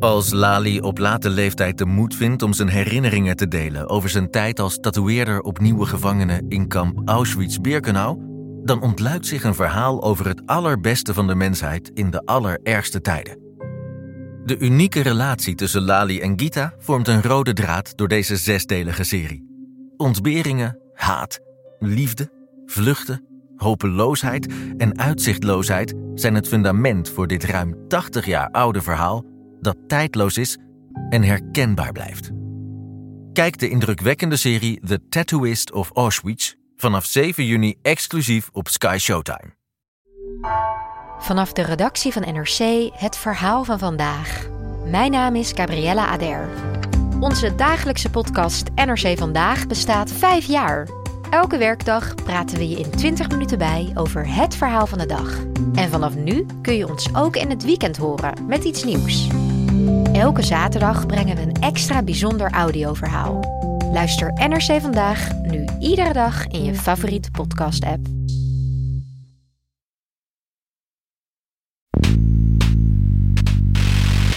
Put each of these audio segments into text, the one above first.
Als Lali op late leeftijd de moed vindt om zijn herinneringen te delen over zijn tijd als tatoeëerder op nieuwe gevangenen in kamp Auschwitz-Birkenau, dan ontluikt zich een verhaal over het allerbeste van de mensheid in de allerergste tijden. De unieke relatie tussen Lali en Gita vormt een rode draad door deze zesdelige serie. Ontberingen, haat, liefde, vluchten, hopeloosheid en uitzichtloosheid zijn het fundament voor dit ruim 80 jaar oude verhaal dat tijdloos is en herkenbaar blijft. Kijk de indrukwekkende serie The Tattooist of Auschwitz vanaf 7 juni exclusief op Sky Showtime. Vanaf de redactie van NRC het verhaal van vandaag. Mijn naam is Gabriella Ader. Onze dagelijkse podcast NRC Vandaag bestaat vijf jaar. Elke werkdag praten we je in 20 minuten bij over het verhaal van de dag. En vanaf nu kun je ons ook in het weekend horen met iets nieuws. Elke zaterdag brengen we een extra bijzonder audioverhaal. Luister NRC Vandaag nu iedere dag in je favoriete podcast-app.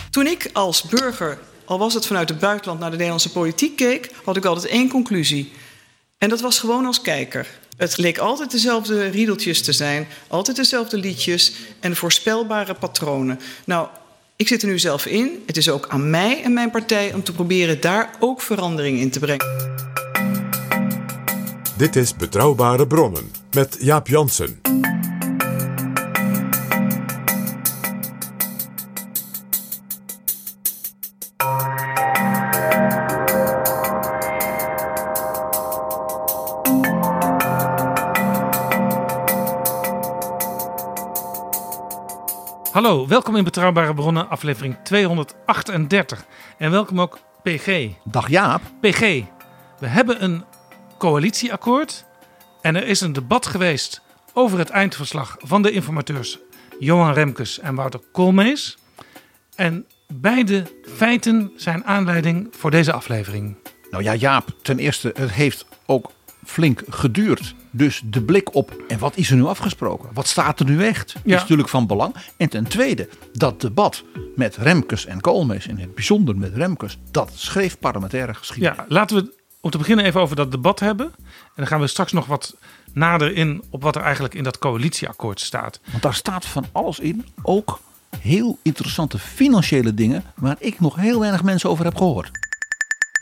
Toen ik als burger, al was het vanuit het buitenland, naar de Nederlandse politiek keek, had ik altijd één conclusie. En dat was gewoon als kijker. Het leek altijd dezelfde riedeltjes te zijn, altijd dezelfde liedjes en voorspelbare patronen. Nou, ik zit er nu zelf in. Het is ook aan mij en mijn partij om te proberen daar ook verandering in te brengen. Dit is Betrouwbare Bronnen met Jaap Jansen. Hallo, welkom in Betrouwbare Bronnen, aflevering 238. En welkom ook PG. Dag Jaap. PG, we hebben een coalitieakkoord en er is een debat geweest over het eindverslag van de informateurs Johan Remkes en Wouter Koolmees. En beide feiten zijn aanleiding voor deze aflevering. Nou ja, Jaap, ten eerste, het heeft ook flink geduurd. Dus de blik op, en wat is er nu afgesproken? Wat staat er nu echt? Ja. Is natuurlijk van belang. En ten tweede, dat debat met Remkes en Koolmees, in het bijzonder met Remkes, dat schreef parlementaire geschiedenis. Ja, laten we om te beginnen even over dat debat hebben. En dan gaan we straks nog wat nader in op wat er eigenlijk in dat coalitieakkoord staat. Want daar staat van alles in, ook heel interessante financiële dingen, waar ik nog heel weinig mensen over heb gehoord.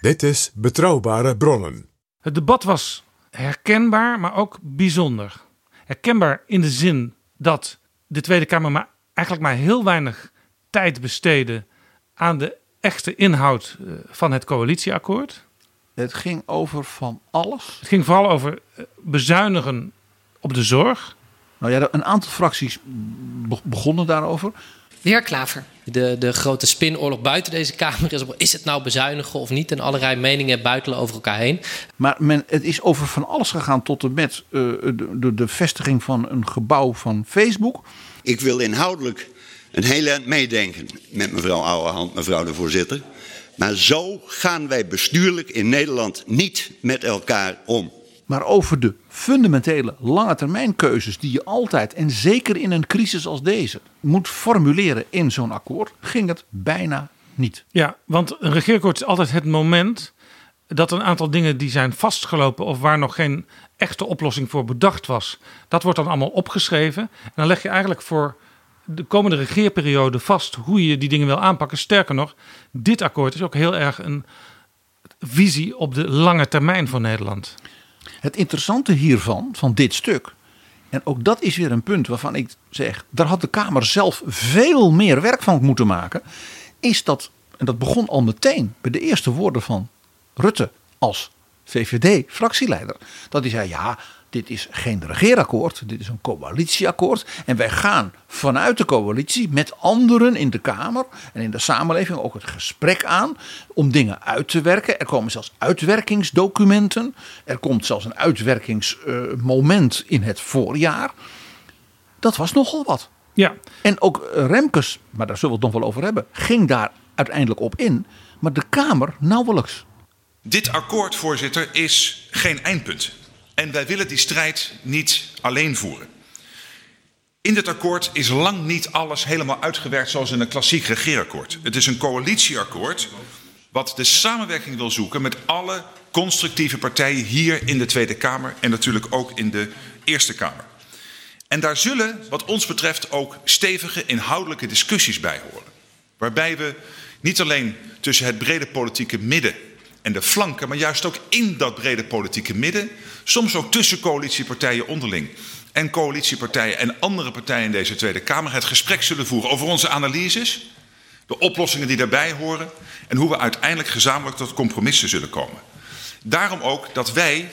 Dit is Betrouwbare Bronnen. Het debat was herkenbaar, maar ook bijzonder. Herkenbaar in de zin dat de Tweede Kamer maar eigenlijk maar heel weinig tijd besteedde aan de echte inhoud eh, van het coalitieakkoord. Het ging over van alles. Het ging vooral over eh, bezuinigen op de zorg. Nou ja, een aantal fracties be- begonnen daarover. Weer Klaver. De, de grote spinoorlog buiten deze Kamer is: is het nou bezuinigen of niet? En allerlei meningen buitelen over elkaar heen. Maar men, het is over van alles gegaan tot en met eh, de, de, de vestiging van een gebouw van Facebook. Ik wil inhoudelijk een hele eind meedenken met mevrouw Ouwehand, mevrouw de voorzitter. Maar zo gaan wij bestuurlijk in Nederland niet met elkaar om. Maar over de fundamentele lange termijn keuzes die je altijd, en zeker in een crisis als deze, moet formuleren in zo'n akkoord, ging het bijna niet. Ja, want een regeerakkoord is altijd het moment dat een aantal dingen die zijn vastgelopen of waar nog geen echte oplossing voor bedacht was, dat wordt dan allemaal opgeschreven. En dan leg je eigenlijk voor de komende regeerperiode vast hoe je die dingen wil aanpakken. Sterker nog, dit akkoord is ook heel erg een visie op de lange termijn van Nederland. Het interessante hiervan, van dit stuk, en ook dat is weer een punt waarvan ik zeg, daar had de Kamer zelf veel meer werk van moeten maken, is dat, en dat begon al meteen bij de eerste woorden van Rutte als VVD-fractieleider, dat hij zei, ja, dit is geen regeerakkoord, dit is een coalitieakkoord. En wij gaan vanuit de coalitie met anderen in de Kamer en in de samenleving ook het gesprek aan om dingen uit te werken. Er komen zelfs uitwerkingsdocumenten. Er komt zelfs een uitwerkingsmoment in het voorjaar. Dat was nogal wat. Ja, En ook Remkes, maar daar zullen we het nog wel over hebben, ging daar uiteindelijk op in. Maar de Kamer nauwelijks. Dit akkoord, voorzitter, is geen eindpunt. En wij willen die strijd niet alleen voeren. In dit akkoord is lang niet alles helemaal uitgewerkt zoals in een klassiek regeerakkoord. Het is een coalitieakkoord wat de samenwerking wil zoeken met alle constructieve partijen hier in de Tweede Kamer en natuurlijk ook in de Eerste Kamer. En daar zullen, wat ons betreft, ook stevige inhoudelijke discussies bij horen. Waarbij we niet alleen tussen het brede politieke midden en de flanken, maar juist ook in dat brede politieke midden, soms ook tussen coalitiepartijen onderling en coalitiepartijen en andere partijen in deze Tweede Kamer het gesprek zullen voeren over onze analyses, de oplossingen die daarbij horen en hoe we uiteindelijk gezamenlijk tot compromissen zullen komen. Daarom ook dat wij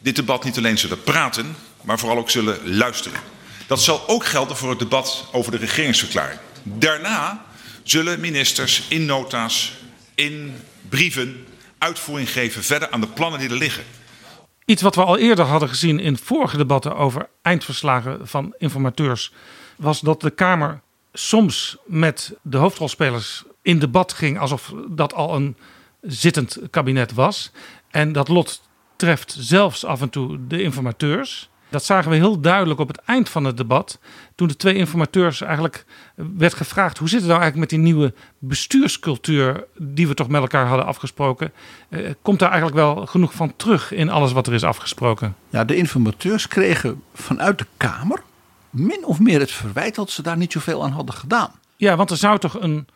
dit debat niet alleen zullen praten, maar vooral ook zullen luisteren. Dat zal ook gelden voor het debat over de regeringsverklaring. Daarna zullen ministers in nota's, in brieven uitvoering geven verder aan de plannen die er liggen. Iets wat we al eerder hadden gezien in vorige debatten over eindverslagen van informateurs, was dat de Kamer soms met de hoofdrolspelers in debat ging alsof dat al een zittend kabinet was. En dat lot treft zelfs af en toe de informateurs. Dat zagen we heel duidelijk op het eind van het debat. Toen de twee informateurs eigenlijk werd gevraagd: hoe zit het nou eigenlijk met die nieuwe bestuurscultuur die we toch met elkaar hadden afgesproken? Eh, komt daar eigenlijk wel genoeg van terug in alles wat er is afgesproken? Ja, de informateurs kregen vanuit de Kamer min of meer het verwijt dat ze daar niet zoveel aan hadden gedaan. Ja, want er zou toch een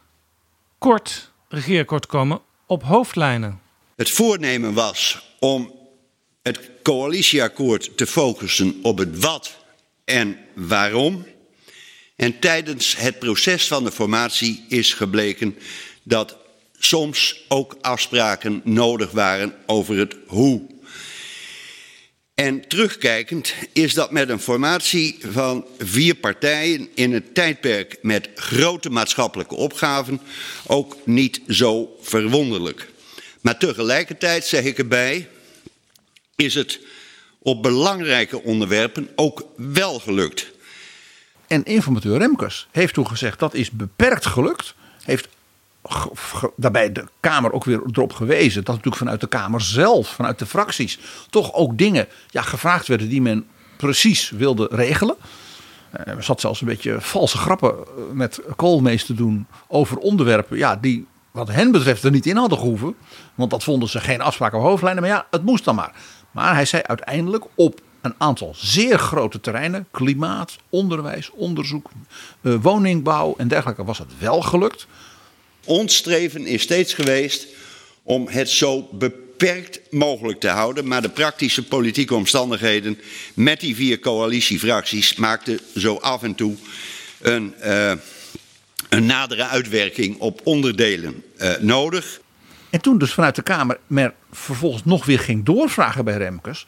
kort regeerakkoord komen op hoofdlijnen. Het voornemen was om het coalitieakkoord te focussen op het wat en waarom. En tijdens het proces van de formatie is gebleken dat soms ook afspraken nodig waren over het hoe. En terugkijkend is dat met een formatie van vier partijen in een tijdperk met grote maatschappelijke opgaven ook niet zo verwonderlijk. Maar tegelijkertijd zeg ik erbij, is het op belangrijke onderwerpen ook wel gelukt. En informateur Remkes heeft toen gezegd dat is beperkt gelukt. Heeft daarbij de Kamer ook weer erop gewezen dat natuurlijk vanuit de Kamer zelf, vanuit de fracties, toch ook dingen ja, gevraagd werden die men precies wilde regelen. Eh, er zat zelfs een beetje valse grappen eh, met Koolmees te doen over onderwerpen ja, die wat hen betreft er niet in hadden gehoeven. Want dat vonden ze geen afspraken op hoofdlijnen. Maar ja, het moest dan maar. Maar hij zei uiteindelijk op een aantal zeer grote terreinen, klimaat, onderwijs, onderzoek, eh, woningbouw en dergelijke, was het wel gelukt. Ons streven is steeds geweest om het zo beperkt mogelijk te houden. Maar de praktische politieke omstandigheden met die vier coalitiefracties maakten zo af en toe een, uh, een nadere uitwerking op onderdelen uh, nodig. En toen dus vanuit de Kamer men vervolgens nog weer ging doorvragen bij Remkes.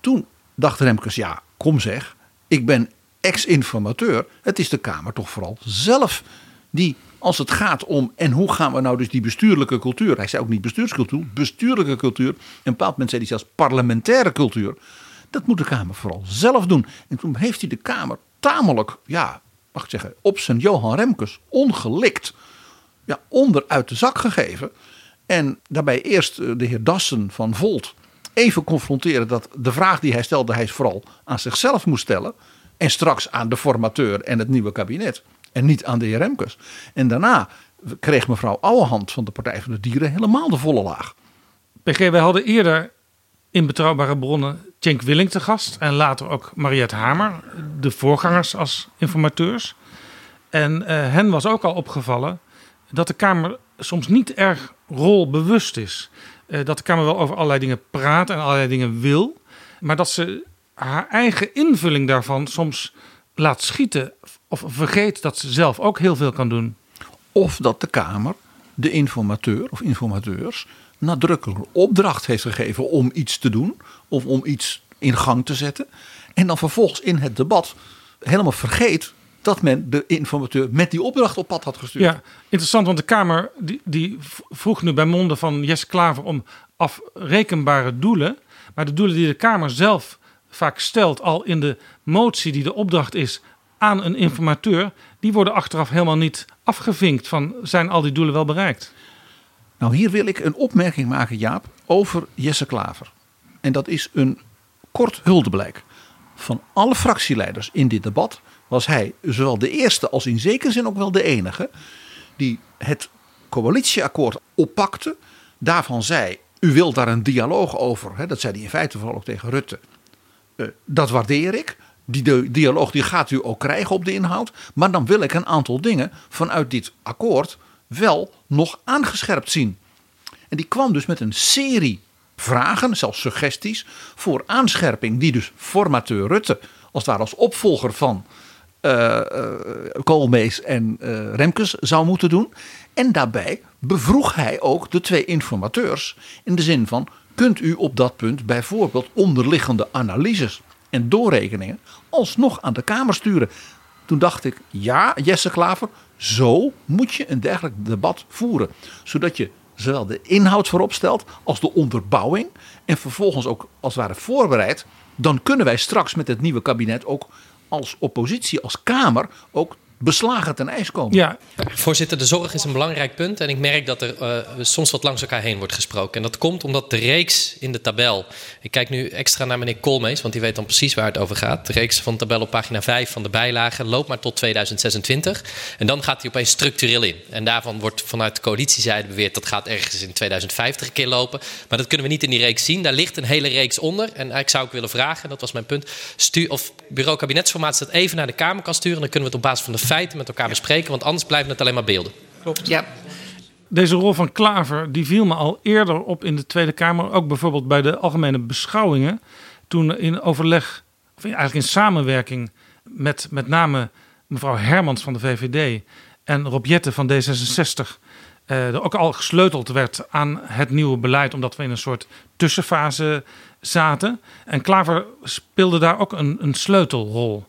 Toen dacht Remkes, ja, kom zeg, ik ben ex-informateur. Het is de Kamer toch vooral zelf die, als het gaat om... en hoe gaan we nou dus die bestuurlijke cultuur... hij zei ook niet bestuurscultuur, bestuurlijke cultuur... en een bepaald moment zei hij zelfs parlementaire cultuur... dat moet de Kamer vooral zelf doen. En toen heeft hij de Kamer tamelijk, ja, mag ik zeggen... op zijn Johan Remkes ongelikt ja, onderuit de zak gegeven... En daarbij eerst eh, de heer Dassen van Volt even confronteren dat de vraag die hij stelde, hij vooral aan zichzelf moest stellen. En straks aan de formateur en het nieuwe kabinet. En niet aan de heer Remkes. En daarna kreeg mevrouw Ouwehand van de Partij van de Dieren helemaal de volle laag. PG, wij hadden eerder in Betrouwbare Bronnen Cenk Willing te gast. En later ook Mariette Hamer, de voorgangers als informateurs. En uh, hen was ook al opgevallen dat de Kamer soms niet erg rolbewust is. Uh, dat de Kamer wel over allerlei dingen praat en allerlei dingen wil. Maar dat ze haar eigen invulling daarvan soms laat schieten. Of vergeet dat ze zelf ook heel veel kan doen. Of dat de Kamer de informateur of informateurs nadrukkelijk opdracht heeft gegeven om iets te doen. Of om iets in gang te zetten. En dan vervolgens in het debat helemaal vergeet dat men de informateur met die opdracht op pad had gestuurd. Ja, interessant, want de Kamer die, die vroeg nu bij monden van Jesse Klaver om afrekenbare doelen. Maar de doelen die de Kamer zelf vaak stelt, al in de motie die de opdracht is aan een informateur, die worden achteraf helemaal niet afgevinkt van zijn al die doelen wel bereikt. Nou, hier wil ik een opmerking maken, Jaap, over Jesse Klaver. En dat is een kort huldeblijk. Van alle fractieleiders in dit debat was hij zowel de eerste als in zekere zin ook wel de enige die het coalitieakkoord oppakte. Daarvan zei, u wilt daar een dialoog over. Hè, dat zei hij in feite vooral ook tegen Rutte. Eh, dat waardeer ik. Die dialoog die gaat u ook krijgen op de inhoud. Maar dan wil ik een aantal dingen vanuit dit akkoord wel nog aangescherpt zien. En die kwam dus met een serie vragen, zelfs suggesties, voor aanscherping. Die dus formateur Rutte, als daar als opvolger van uh, Koolmees en uh, Remkes zou moeten doen. En daarbij bevroeg hij ook de twee informateurs in de zin van: kunt u op dat punt bijvoorbeeld onderliggende analyses en doorrekeningen alsnog aan de Kamer sturen? Toen dacht ik: ja, Jesse Klaver, zo moet je een dergelijk debat voeren, zodat je zowel de inhoud voorop stelt als de onderbouwing en vervolgens ook als het ware voorbereid. Dan kunnen wij straks met het nieuwe kabinet ook als oppositie, als Kamer ook beslagen ten ijs komen. Ja. Voorzitter, de zorg is een belangrijk punt. En ik merk dat er uh, soms wat langs elkaar heen wordt gesproken. En dat komt omdat de reeks in de tabel. Ik kijk nu extra naar meneer Koolmees, want die weet dan precies waar het over gaat. De reeks van de tabel op pagina 5 van de bijlage loopt maar tot 2026. En dan gaat hij opeens structureel in. En daarvan wordt vanuit de coalitiezijde beweerd dat gaat ergens in 2050 een keer lopen. Maar dat kunnen we niet in die reeks zien. Daar ligt een hele reeks onder. En ik zou ook willen vragen, dat was mijn punt. Stuur, of bureau kabinetsformatie dat even naar de Kamer kan sturen. Dan kunnen we het op basis van de feiten met elkaar bespreken, want anders blijven het alleen maar beelden. Klopt. Ja. Deze rol van Klaver die viel me al eerder op in de Tweede Kamer, ook bijvoorbeeld bij de algemene beschouwingen, toen in overleg, of eigenlijk in samenwerking met met name mevrouw Hermans van de VVD en Rob Jette van D66 uh, er ook al gesleuteld werd aan het nieuwe beleid, omdat we in een soort tussenfase zaten. En Klaver speelde daar ook een, een sleutelrol.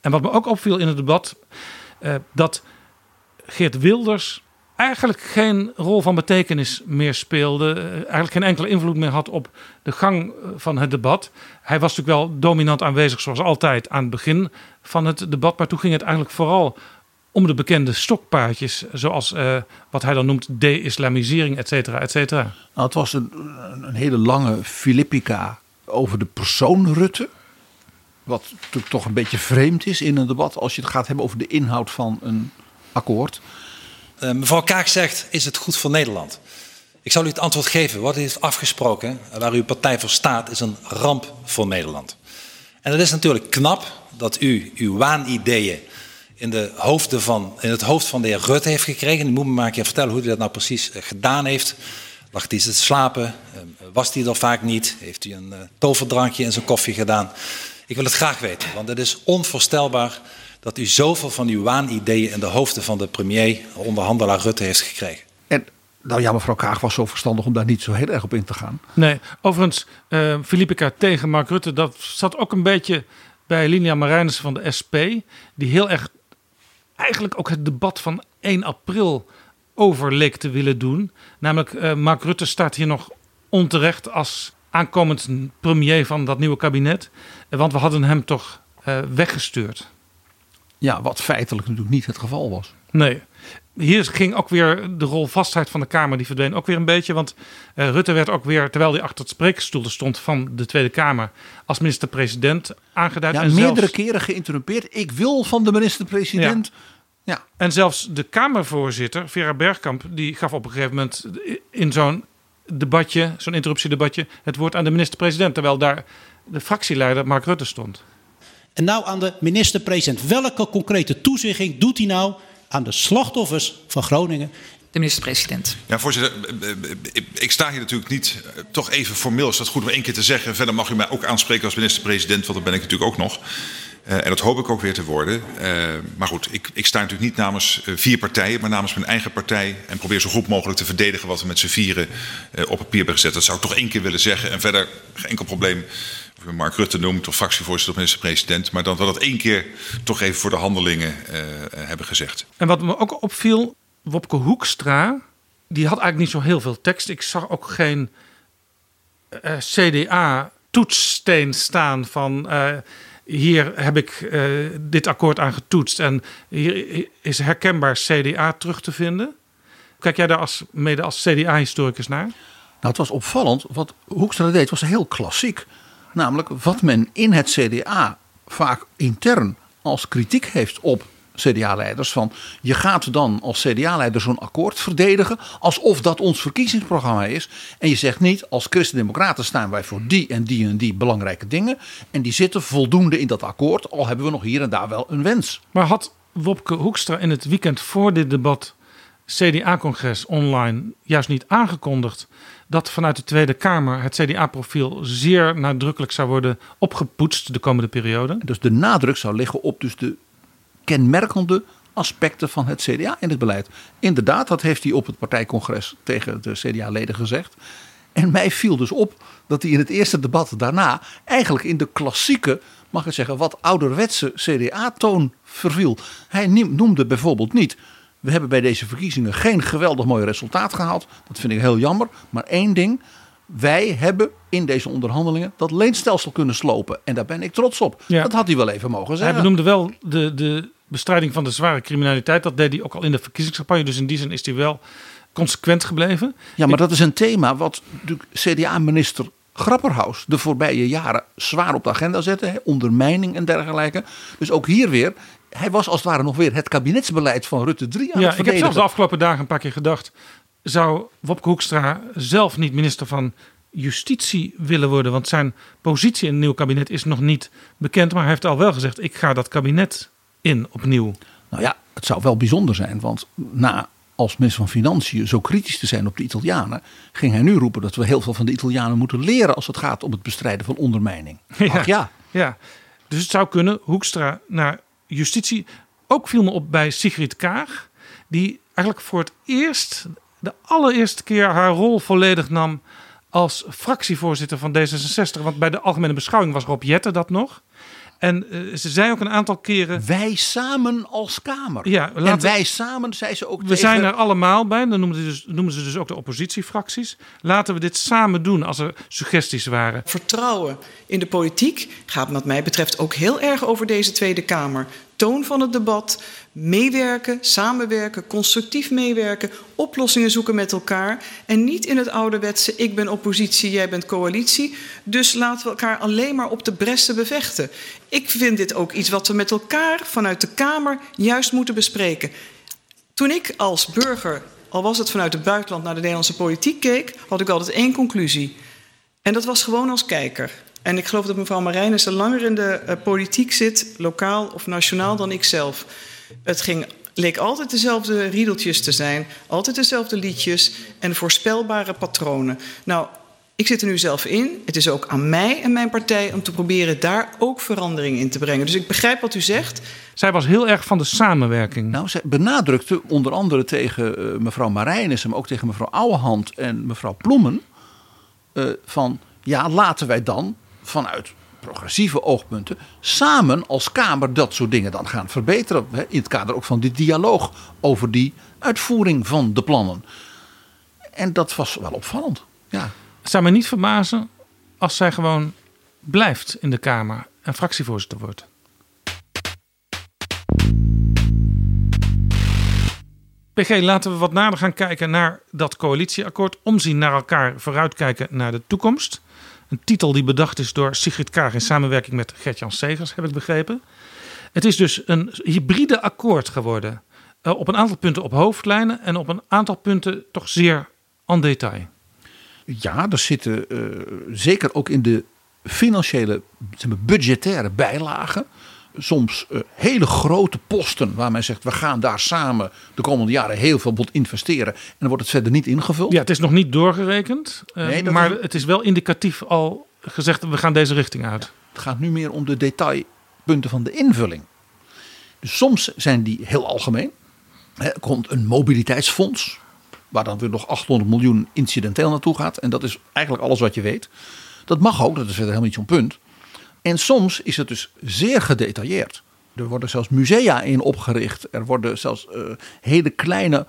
En wat me ook opviel in het debat, dat Geert Wilders eigenlijk geen rol van betekenis meer speelde. Uh, eigenlijk geen enkele invloed meer had op de gang van het debat. Hij was natuurlijk wel dominant aanwezig, zoals altijd, aan het begin van het debat. Maar toen ging het eigenlijk vooral om de bekende stokpaardjes, zoals wat hij dan noemt de-islamisering, et cetera, et cetera. Nou, het was een, een hele lange filippica over de persoon Rutte. Wat toch een beetje vreemd is in een debat als je het gaat hebben over de inhoud van een akkoord. Uh, mevrouw Kaag zegt, is het goed voor Nederland? Ik zal u het antwoord geven. Wat u heeft afgesproken, waar uw partij voor staat, is een ramp voor Nederland. En het is natuurlijk knap dat u uw waanideeën in, de hoofden van, in het hoofd van de heer Rutte heeft gekregen. U moet me maar een keer vertellen hoe hij dat nou precies eh, gedaan heeft. Lag hij te slapen? Eh, was hij er vaak niet? Heeft hij een toverdrankje in zijn koffie gedaan? Ik wil het graag weten, want het is onvoorstelbaar dat u zoveel van uw waanideeën in de hoofden van de premier, onderhandelaar Rutte, heeft gekregen. En nou ja, mevrouw Kaag was zo verstandig om daar niet zo heel erg op in te gaan. Nee, overigens, uh, Philippica tegen Mark Rutte, dat zat ook een beetje bij Linia Marijnissen van de SP, die heel erg eigenlijk ook het debat van 1 april over leek te willen doen. Namelijk, uh, Mark Rutte staat hier nog onterecht als aankomend premier van dat nieuwe kabinet. Want we hadden hem toch uh, weggestuurd. Ja, wat feitelijk natuurlijk niet het geval was. Nee. Hier ging ook weer de rolvastheid van de Kamer, die verdween ook weer een beetje. Want uh, Rutte werd ook weer, terwijl hij achter het spreekstoel stond van de Tweede Kamer, als minister-president aangeduid. Ja, en meerdere zelfs, keren geïnterrumpeerd. Ik wil van de minister-president. Ja. ja. En zelfs de Kamervoorzitter, Vera Bergkamp, die gaf op een gegeven moment in zo'n debatje, zo'n interruptiedebatje, het woord aan de minister-president. Terwijl daar de fractieleider Mark Rutte stond. En nou aan de minister-president. Welke concrete toezegging doet hij nou aan de slachtoffers van Groningen? De minister-president. Ja, voorzitter, ik sta hier natuurlijk niet, toch even formeel is dat goed om één keer te zeggen. Verder mag u mij ook aanspreken als minister-president, want dat ben ik natuurlijk ook nog. Uh, en dat hoop ik ook weer te worden. Uh, maar goed, ik, ik, sta natuurlijk niet namens uh, vier partijen, maar namens mijn eigen partij. En probeer zo goed mogelijk te verdedigen wat we met z'n vieren op papier hebben gezet. Dat zou ik toch één keer willen zeggen. En verder geen enkel probleem of u Mark Rutte noemt, of fractievoorzitter of minister-president. Maar dat we dat één keer toch even voor de handelingen hebben gezegd. En wat me ook opviel, Wopke Hoekstra, die had eigenlijk niet zo heel veel tekst. Ik zag ook geen CDA-toetssteen staan van hier heb ik uh, dit akkoord aan getoetst en hier is herkenbaar CDA terug te vinden. Kijk jij daar als, mede als CDA-historicus naar? Nou, het was opvallend. Wat Hoekstra deed was heel klassiek. Namelijk wat men in het CDA vaak intern als kritiek heeft op CDA-leiders van je gaat dan als CDA-leider zo'n akkoord verdedigen alsof dat ons verkiezingsprogramma is. En je zegt niet als Christen-Democraten staan wij voor die en die en die belangrijke dingen en die zitten voldoende in dat akkoord, al hebben we nog hier en daar wel een wens. Maar had Wopke Hoekstra in het weekend voor dit debat CDA-congres online juist niet aangekondigd dat vanuit de Tweede Kamer het CDA-profiel zeer nadrukkelijk zou worden opgepoetst de komende periode? Dus de nadruk zou liggen op dus de kenmerkende aspecten van het CDA in het beleid. Inderdaad, dat heeft hij op het partijcongres tegen de CDA-leden gezegd. En mij viel dus op dat hij in het eerste debat daarna eigenlijk in de klassieke, mag ik zeggen, wat ouderwetse CDA-toon verviel. Hij noemde bijvoorbeeld niet. We hebben bij deze verkiezingen geen geweldig mooi resultaat gehaald. Dat vind ik heel jammer. Maar één ding. Wij hebben in deze onderhandelingen dat leenstelsel kunnen slopen. En daar ben ik trots op. Dat had hij wel even mogen zeggen. Hij benoemde wel de, de bestrijding van de zware criminaliteit. Dat deed hij ook al in de verkiezingscampagne. Dus in die zin is hij wel consequent gebleven. Ja, maar dat is een thema wat de CDA-minister Grapperhaus de voorbije jaren zwaar op de agenda zette. ondermijning en dergelijke. Dus ook hier weer. Hij was als het ware nog weer het kabinetsbeleid van Rutte 3 aan ja, het. Ik heb zelfs de afgelopen dagen een paar keer gedacht. Zou Wopke Hoekstra zelf niet minister van Justitie willen worden? Want zijn positie in het nieuwe kabinet is nog niet bekend. Maar hij heeft al wel gezegd, ik ga dat kabinet in opnieuw. Nou ja, het zou wel bijzonder zijn. Want na als minister van Financiën zo kritisch te zijn op de Italianen, ging hij nu roepen dat we heel veel van de Italianen moeten leren als het gaat om het bestrijden van ondermijning. Ja, Ach ja. ja. Dus het zou kunnen, Hoekstra naar justitie. Ook viel me op bij Sigrid Kaag, die eigenlijk voor het eerst, de allereerste keer haar rol volledig nam als fractievoorzitter van D66. Want bij de algemene beschouwing was Rob Jetten dat nog. En uh, ze zei ook een aantal keren. Wij samen als Kamer. Ja, laten, en wij samen, zei ze ook. We zijn er allemaal bij. Dan noemen ze, dus, noemen ze dus ook de oppositiefracties. Laten we dit samen doen als er suggesties waren. Vertrouwen in de politiek gaat, wat mij betreft, ook heel erg over deze Tweede Kamer toon van het debat, meewerken, samenwerken, constructief meewerken, oplossingen zoeken met elkaar en niet in het ouderwetse ik ben oppositie, jij bent coalitie, dus laten we elkaar alleen maar op de bressen bevechten. Ik vind dit ook iets wat we met elkaar vanuit de Kamer juist moeten bespreken. Toen ik als burger, al was het vanuit het buitenland, naar de Nederlandse politiek keek, had ik altijd één conclusie. En dat was gewoon als kijker. En ik geloof dat mevrouw Marijnissen langer in de uh, politiek zit, lokaal of nationaal, dan ik zelf. Het ging, leek altijd dezelfde riedeltjes te zijn, altijd dezelfde liedjes en voorspelbare patronen. Nou, ik zit er nu zelf in. Het is ook aan mij en mijn partij om te proberen daar ook verandering in te brengen. Dus ik begrijp wat u zegt. Zij was heel erg van de samenwerking. Nou, zij benadrukte onder andere tegen uh, mevrouw Marijnissen, maar ook tegen mevrouw Ouwehand en mevrouw Ploemen. Uh, van ja, laten wij dan vanuit progressieve oogpunten samen als Kamer dat soort dingen dan gaan verbeteren. In het kader ook van die dialoog over die uitvoering van de plannen. En dat was wel opvallend. Ja. Het zou me niet verbazen als zij gewoon blijft in de Kamer en fractievoorzitter wordt. PG, laten we wat nader gaan kijken naar dat coalitieakkoord. Omzien naar elkaar, vooruitkijken naar de toekomst. Een titel die bedacht is door Sigrid Kaag in samenwerking met Gertjan Segers, heb ik begrepen. Het is dus een hybride akkoord geworden. Uh, op een aantal punten op hoofdlijnen en op een aantal punten toch zeer en detail. Ja, er zitten uh, zeker ook in de financiële, zeg budgettaire bijlagen soms uh, hele grote posten waar men zegt we gaan daar samen de komende jaren heel veel bot investeren en dan wordt het verder niet ingevuld. Ja, het is nog niet doorgerekend, uh, nee, maar is... het is wel indicatief al gezegd we gaan deze richting uit. Het gaat nu meer om de detailpunten van de invulling. Dus soms zijn die heel algemeen. Er komt een mobiliteitsfonds waar dan weer nog 800 miljoen incidenteel naartoe gaat en dat is eigenlijk alles wat je weet. Dat mag ook, dat is verder helemaal niet zo'n punt. En soms is het dus zeer gedetailleerd. Er worden zelfs musea in opgericht. Er worden zelfs uh, hele kleine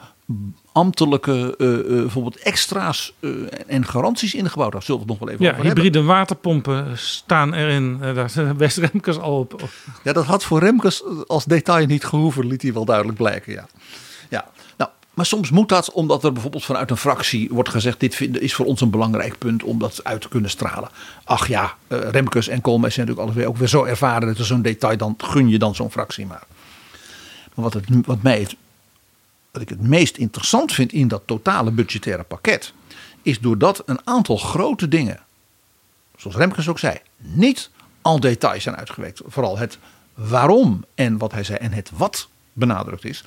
ambtelijke uh, bijvoorbeeld extra's en garanties ingebouwd. Daar zullen we het nog wel even ja, over hybride hebben. waterpompen staan erin. daar zijn best Remkes al op. Ja, dat had voor Remkes als detail niet gehoeven, liet hij wel duidelijk blijken. Ja. Maar soms moet dat omdat er bijvoorbeeld vanuit een fractie wordt gezegd: dit is voor ons een belangrijk punt om dat uit te kunnen stralen. Ach ja, eh, Remkes en Koolmees zijn natuurlijk alles weer, ook weer zo ervaren. Dat is zo'n detail, dan gun je dan zo'n fractie maar. Maar wat, het, wat, mij wat ik het meest interessant vind in dat totale budgettaire pakket, is doordat een aantal grote dingen, zoals Remkes ook zei, niet al details zijn uitgewerkt. Vooral het waarom en wat hij zei en het wat benadrukt is.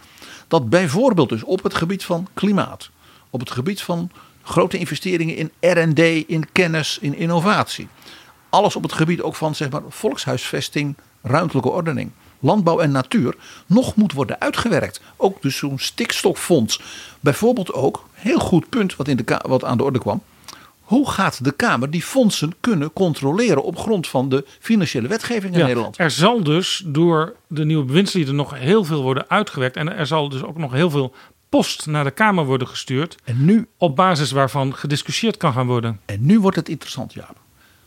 Dat bijvoorbeeld dus op het gebied van klimaat, op het gebied van grote investeringen in R&D, in kennis, in innovatie. Alles op het gebied ook van zeg maar, volkshuisvesting, ruimtelijke ordening, landbouw en natuur nog moet worden uitgewerkt. Ook dus zo'n stikstoffonds. Bijvoorbeeld ook, heel goed punt wat, in de, wat aan de orde kwam. Hoe gaat de Kamer die fondsen kunnen controleren op grond van de financiële wetgeving in Ja, Nederland? Er zal dus door de nieuwe bewindslieden nog heel veel worden uitgewerkt. En er zal dus ook nog heel veel post naar de Kamer worden gestuurd. En nu, Op basis waarvan gediscussieerd kan gaan worden. en nu wordt het interessant, Jaap.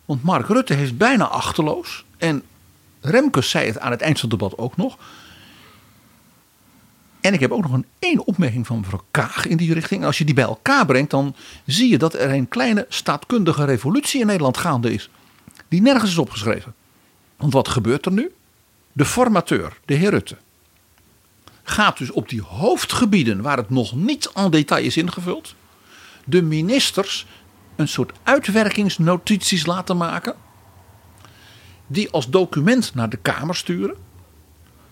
Want Mark Rutte heeft bijna achterloos. En Remkes zei het aan het eind van het debat ook nog. En ik heb ook nog een één opmerking van mevrouw Kaag in die richting. Als je die bij elkaar brengt, dan zie je dat er een kleine staatkundige revolutie in Nederland gaande is. Die nergens is opgeschreven. Want wat gebeurt er nu? De formateur, de heer Rutte, gaat dus op die hoofdgebieden waar het nog niet aan detail is ingevuld, de ministers een soort uitwerkingsnotities laten maken, die als document naar de Kamer sturen.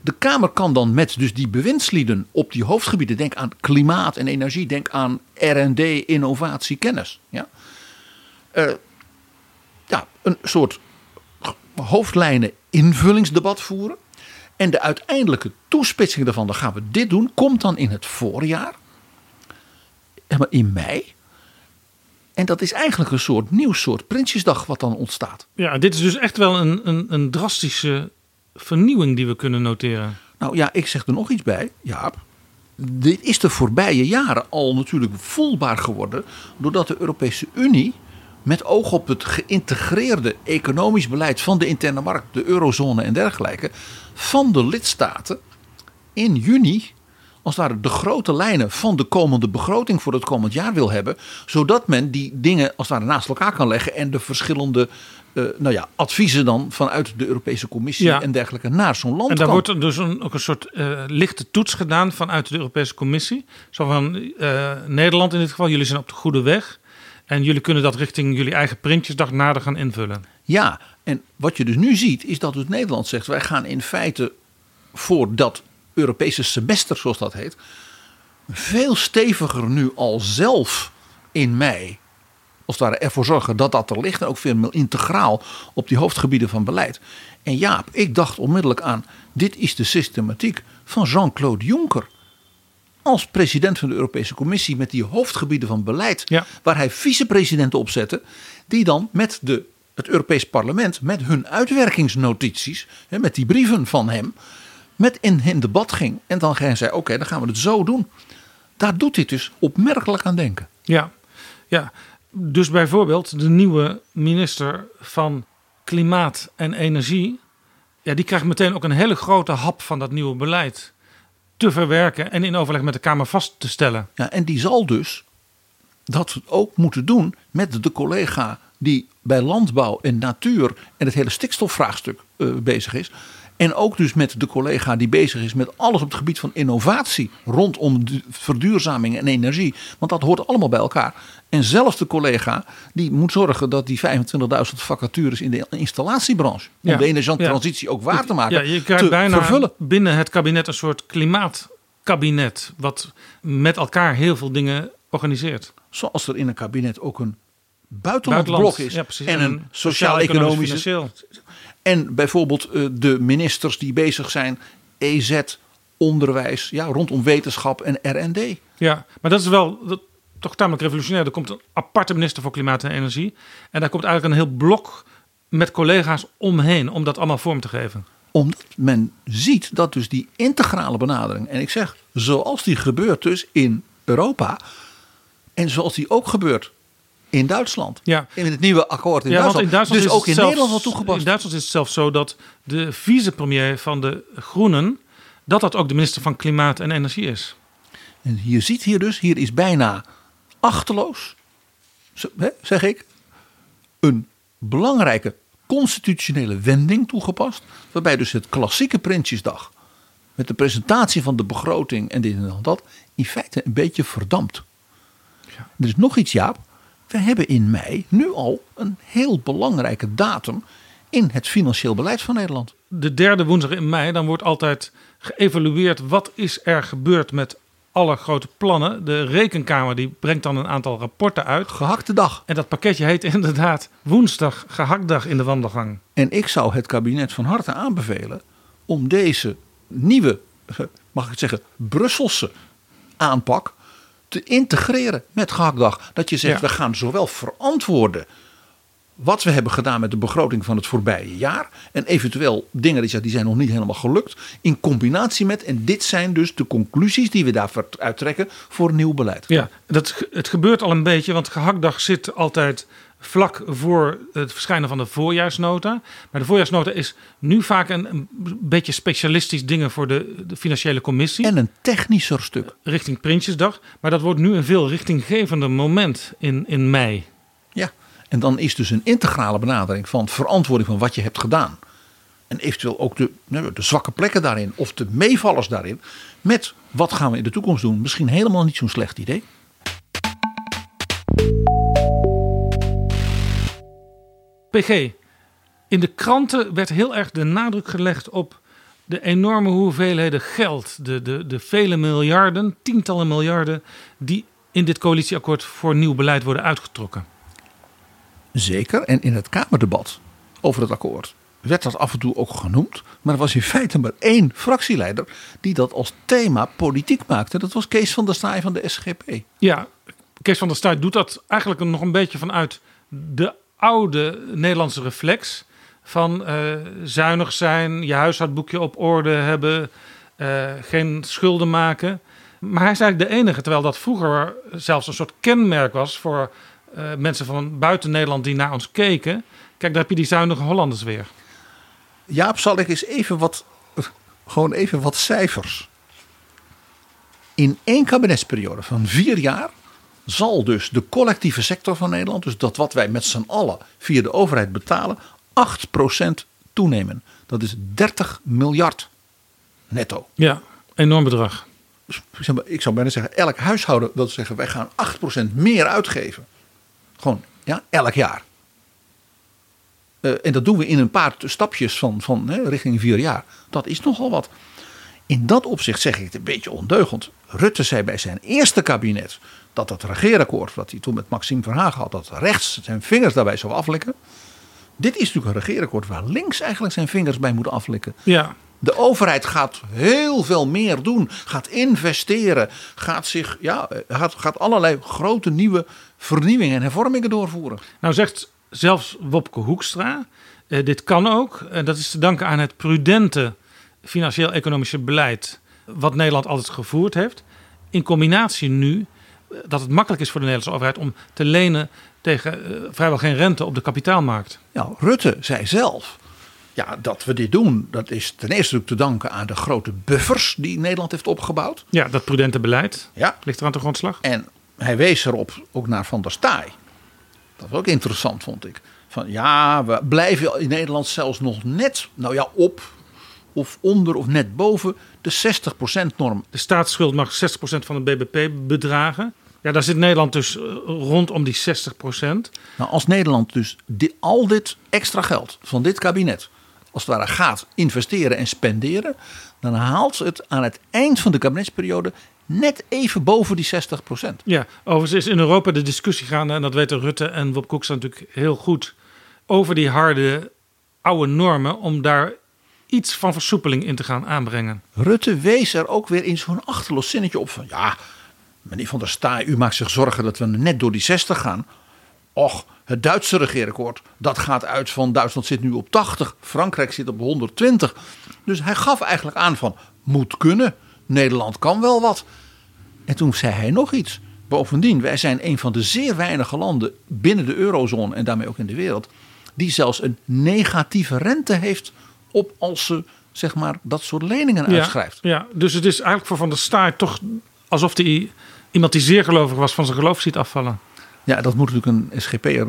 De Kamer kan dan met dus die bewindslieden op die hoofdgebieden, denk aan klimaat en energie, denk aan R&D, innovatie, kennis. Ja? Eh, ja, een soort hoofdlijnen invullingsdebat voeren. En de uiteindelijke toespitsing daarvan, dan gaan we dit doen, komt dan in het voorjaar. In mei. En dat is eigenlijk een soort nieuw soort Prinsjesdag wat dan ontstaat. Ja, dit is dus echt wel een, een, een drastische vernieuwing die we kunnen noteren. Nou ja, ik zeg er nog iets bij, Jaap. Dit is de voorbije jaren al natuurlijk voelbaar geworden. doordat de Europese Unie. met oog op het geïntegreerde economisch beleid van de interne markt, de eurozone en dergelijke. van de lidstaten in juni. als ware de grote lijnen van de komende begroting voor het komend jaar wil hebben. zodat men die dingen als ware naast elkaar kan leggen. en de verschillende eh, nou ja, adviezen dan vanuit de Europese Commissie Ja. en dergelijke naar zo'n land En daar wordt er dus een, ook een soort eh, lichte toets gedaan vanuit de Europese Commissie. Zo van eh, Nederland in dit geval, jullie zijn op de goede weg. En jullie kunnen dat richting jullie eigen Prinsjesdag nader gaan invullen. Ja, en wat je dus nu ziet is dat het Nederland zegt: wij gaan in feite voor dat Europese semester, zoals dat heet, veel steviger nu al zelf in mei, als het ware ervoor zorgen dat dat er ligt en ook veel integraal op die hoofdgebieden van beleid. En Jaap, ik dacht onmiddellijk aan: dit is de systematiek van Jean-Claude Juncker. Als president van de Europese Commissie met die hoofdgebieden van beleid, Ja. waar hij vicepresidenten op zette, die dan met de, het Europees Parlement, met hun uitwerkingsnotities, hè, met die brieven van hem, met in, in debat ging. En dan hij zei: Oké, dan gaan we het zo doen. Daar doet dit dus opmerkelijk aan denken. Ja, ja. Dus bijvoorbeeld de nieuwe minister van Klimaat en Energie. Ja, die krijgt meteen ook een hele grote hap van dat nieuwe beleid te verwerken en in overleg met de Kamer vast te stellen. Ja, en die zal dus dat ook moeten doen met de collega die bij landbouw en natuur en het hele stikstofvraagstuk eh, bezig is. En ook dus met de collega die bezig is met alles op het gebied van innovatie rondom verduurzaming en energie. Want dat hoort allemaal bij elkaar. En zelfs de collega die moet zorgen dat die 25.000 vacatures in de installatiebranche. Ja, om de energietransitie ja. ook waar te maken. Ja, je krijgt te bijna vervullen. binnen het kabinet een soort klimaatkabinet. Wat met elkaar heel veel dingen organiseert. Zoals er in een kabinet ook een buitenland Buitenland, blok is. ja, en En een sociaal-economische. financieel. En bijvoorbeeld eh, de ministers die bezig zijn. EZ, onderwijs, ja, rondom wetenschap en R&D. Ja, maar dat is wel dat, toch tamelijk revolutionair. Er komt een aparte minister voor Klimaat en Energie. En daar komt eigenlijk een heel blok met collega's omheen om dat allemaal vorm te geven. Omdat men ziet dat dus die integrale benadering. En ik zeg, zoals die gebeurt dus in Europa. En zoals die ook gebeurt in Duitsland. Ja. In het nieuwe akkoord in ja, Duitsland. in Duitsland dus is ook in het zelfs- Nederland toegepast. In Duitsland is het zelfs zo dat de vicepremier van de Groenen... dat dat ook de minister van Klimaat en Energie is. En je ziet hier dus, hier is bijna achterloos, zeg ik, een belangrijke constitutionele wending toegepast. Waarbij dus het klassieke Prinsjesdag met de presentatie van de begroting en dit en dat in feite een beetje verdampt. Er is nog iets, Jaap. We hebben in mei nu al een heel belangrijke datum in het financieel beleid van Nederland. De derde woensdag in mei, dan wordt altijd geëvalueerd wat is er gebeurd met alle grote plannen. De rekenkamer die brengt dan een aantal rapporten uit. Gehakte dag. En dat pakketje heet inderdaad woensdag gehaktdag in de wandelgang. En ik zou het kabinet van harte aanbevelen om deze nieuwe, mag ik het zeggen, Brusselse aanpak te integreren met gehaktdag. Dat je zegt, Ja. we gaan zowel verantwoorden wat we hebben gedaan met de begroting van het voorbije jaar. En eventueel dingen die, die zijn nog niet helemaal gelukt. In combinatie met, en dit zijn dus de conclusies die we daaruit trekken voor nieuw beleid. Ja, dat, het gebeurt al een beetje, want gehaktdag zit altijd vlak voor het verschijnen van de voorjaarsnota. Maar de voorjaarsnota is nu vaak een, een beetje specialistisch dingen voor de, de financiële commissie. En een technischer stuk. Richting Prinsjesdag. Maar dat wordt nu een veel richtinggevender moment in, in mei. Ja, en dan is dus een integrale benadering van verantwoording van wat je hebt gedaan. En eventueel ook de, de zwakke plekken daarin of de meevallers daarin. Met wat gaan we in de toekomst doen. Misschien helemaal niet zo'n slecht idee. PG, in de kranten werd heel erg de nadruk gelegd op de enorme hoeveelheden geld. De, de, de vele miljarden, tientallen miljarden, die in dit coalitieakkoord voor nieuw beleid worden uitgetrokken. Zeker. En in het Kamerdebat over het akkoord werd dat af en toe ook genoemd. Maar er was in feite maar één fractieleider die dat als thema politiek maakte. Dat was Kees van der Staaij van de SGP. Ja, Kees van der Staaij doet dat eigenlijk nog een beetje vanuit de oude Nederlandse reflex. Van eh, zuinig zijn, je huishoudboekje op orde hebben, eh, geen schulden maken. Maar hij is eigenlijk de enige, terwijl dat vroeger zelfs een soort kenmerk was voor eh, mensen van buiten Nederland die naar ons keken. Kijk, daar heb je die zuinige Hollanders weer. Jaap, zal ik eens even wat, gewoon even wat cijfers. In één kabinetsperiode van vier jaar zal dus de collectieve sector van Nederland, dus dat wat wij met z'n allen via de overheid betalen, 8% toenemen. Dat is 30 miljard netto. Ja, enorm bedrag. Dus, ik zou bijna zeggen, elk huishouden wil zeggen, wij gaan 8% meer uitgeven. Gewoon, ja, elk jaar. Uh, en dat doen we in een paar stapjes van, van hè, richting vier jaar. Dat is nogal wat. In dat opzicht zeg ik het een beetje ondeugend. Rutte zei bij zijn eerste kabinet dat het regeerakkoord, wat hij toen met Maxime Verhagen had, dat rechts zijn vingers daarbij zou aflikken. Dit is natuurlijk een regeerakkoord waar links eigenlijk zijn vingers bij moet aflikken. Ja. De overheid gaat heel veel meer doen, gaat investeren, gaat, zich, ja, gaat, gaat allerlei grote nieuwe vernieuwingen en hervormingen doorvoeren. Nou zegt zelfs Wopke Hoekstra, eh, dit kan ook. En dat is te danken aan het prudente financieel-economische beleid wat Nederland altijd gevoerd heeft. In combinatie nu dat het makkelijk is voor de Nederlandse overheid om te lenen tegen uh, vrijwel geen rente op de kapitaalmarkt. Ja, Rutte zei zelf ja, dat we dit doen, dat is ten eerste ook te danken aan de grote buffers die Nederland heeft opgebouwd. Ja, dat prudente beleid ja. ligt er aan de grondslag. En hij wees erop ook naar Van der Staaij. Dat was ook interessant, vond ik. Van ja, we blijven in Nederland zelfs nog net, nou ja, op of onder of net boven de 60% norm. De staatsschuld mag 60% van het BBP bedragen. Ja, daar zit Nederland dus rondom die 60%. Nou, als Nederland dus die, al dit extra geld van dit kabinet als het ware gaat investeren en spenderen, dan haalt het aan het eind van de kabinetsperiode net even boven die 60%. Ja, overigens is in Europa de discussie gaande, en dat weten Rutte en Wop Koeks natuurlijk heel goed, over die harde oude normen om daar iets van versoepeling in te gaan aanbrengen. Rutte wees er ook weer in zo'n achterloos zinnetje op van ja, meneer Van der Staaij, u maakt zich zorgen dat we net door die 60 gaan. Och, het Duitse regeerakkoord, dat gaat uit van Duitsland zit nu op 80, Frankrijk zit op 120. Dus hij gaf eigenlijk aan van moet kunnen, Nederland kan wel wat. En toen zei hij nog iets. Bovendien, wij zijn een van de zeer weinige landen binnen de eurozone en daarmee ook in de wereld, die zelfs een negatieve rente heeft op als ze zeg maar dat soort leningen uitschrijft. Ja, dus het is eigenlijk voor Van der Staaij toch alsof hij iemand die zeer gelovig was van zijn geloof ziet afvallen. Ja, dat moet natuurlijk een SGP'er eh,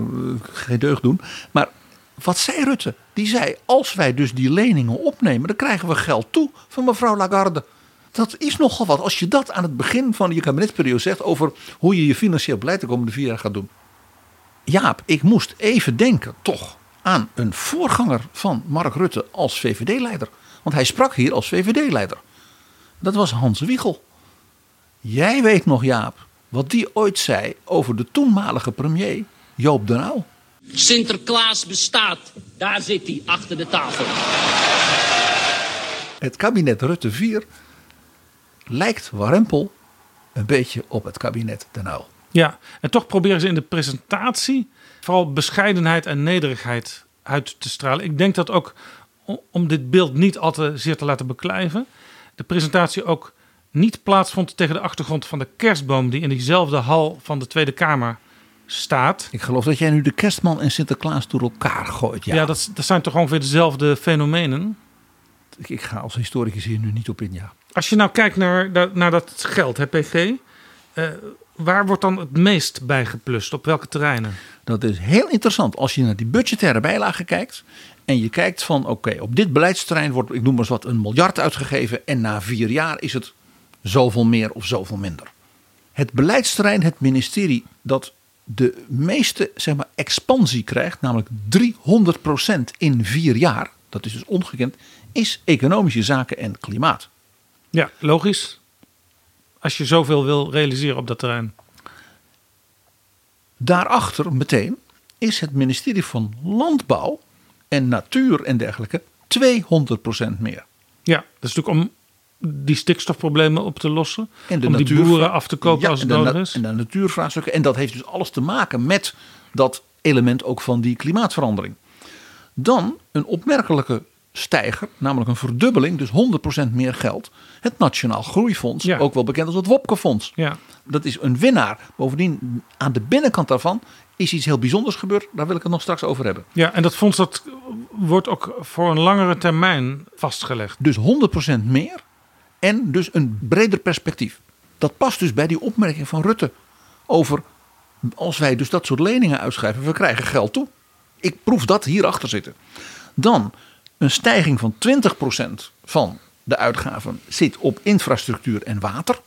geen deugd doen. Maar wat zei Rutte? Die zei, als wij dus die leningen opnemen, dan krijgen we geld toe van mevrouw Lagarde. Dat is nogal wat als je dat aan het begin van je kabinetsperiode zegt over hoe je je financieel beleid de komende vier jaar gaat doen. Jaap, ik moest even denken toch aan een voorganger van Mark Rutte als VVD-leider. Want hij sprak hier als VVD-leider. Dat was Hans Wiegel. Jij weet nog, Jaap, wat die ooit zei over de toenmalige premier Joop den Uyl. Sinterklaas bestaat. Daar zit hij, achter de tafel. Het kabinet Rutte 4 lijkt warempel een beetje op het kabinet Den Uyl. Ja, en toch proberen ze in de presentatie vooral bescheidenheid en nederigheid uit te stralen. Ik denk dat ook om dit beeld niet al te zeer te laten beklijven, de presentatie ook niet plaatsvond tegen de achtergrond van de kerstboom die in diezelfde hal van de Tweede Kamer staat. Ik geloof dat jij nu de kerstman en Sinterklaas door elkaar gooit. Ja, Ja, dat, dat zijn toch ongeveer dezelfde fenomenen. Ik, ik ga als historicus hier nu niet op in, ja. Als je nou kijkt naar, dat- naar dat geld, het PG, eh, waar wordt dan het meest bij geplust? Op welke terreinen? Dat is heel interessant als je naar die budgettaire bijlagen kijkt. En je kijkt van oké, op dit beleidsterrein wordt, ik noem maar eens wat, een miljard uitgegeven. En na vier jaar is het zoveel meer of zoveel minder. Het beleidsterrein, het ministerie dat de meeste zeg maar, expansie krijgt, namelijk 300% in vier jaar, dat is dus ongekend, is economische zaken en klimaat. Ja, logisch. Als je zoveel wil realiseren op dat terrein. Daarachter meteen is het ministerie van Landbouw en Natuur en dergelijke 200% meer. Ja, dat is natuurlijk om die stikstofproblemen op te lossen. En de om die boeren af te kopen Ja, als het nodig is. En de natuurvraagstukken. En dat heeft dus alles te maken met dat element ook van die klimaatverandering. Dan een opmerkelijke stijger, namelijk een verdubbeling, dus 100% meer geld. Het Nationaal Groeifonds, Ja. ook wel bekend als het Wopkefonds. Ja. Dat is een winnaar. Bovendien, aan de binnenkant daarvan is iets heel bijzonders gebeurd. Daar wil ik het nog straks over hebben. ja, en dat fonds dat wordt ook voor een langere termijn vastgelegd. Dus 100% meer en dus een breder perspectief. Dat past dus bij die opmerking van Rutte over als wij dus dat soort leningen uitschrijven, we krijgen geld toe. Ik proef dat hierachter zitten. Dan een stijging van 20% van de uitgaven zit op infrastructuur en water.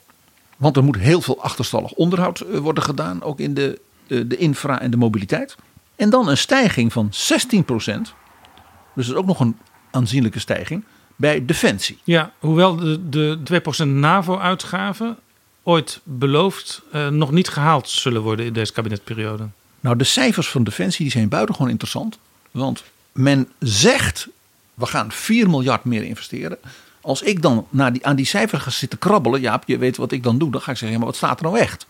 Want er moet heel veel achterstallig onderhoud eh, worden gedaan, ook in de, eh, de infra en de mobiliteit. En dan een stijging van 16%, dus dat is ook nog een aanzienlijke stijging, bij defensie. Ja, hoewel de, de 2% NAVO-uitgaven ooit beloofd eh, nog niet gehaald zullen worden in deze kabinetperiode. Nou, de cijfers van Defensie die zijn buitengewoon interessant. Want men zegt, we gaan 4 miljard meer investeren. Als ik dan naar die, aan die cijfers ga zitten krabbelen, Jaap, je weet wat ik dan doe. Dan ga ik zeggen, ja, maar wat staat er nou echt?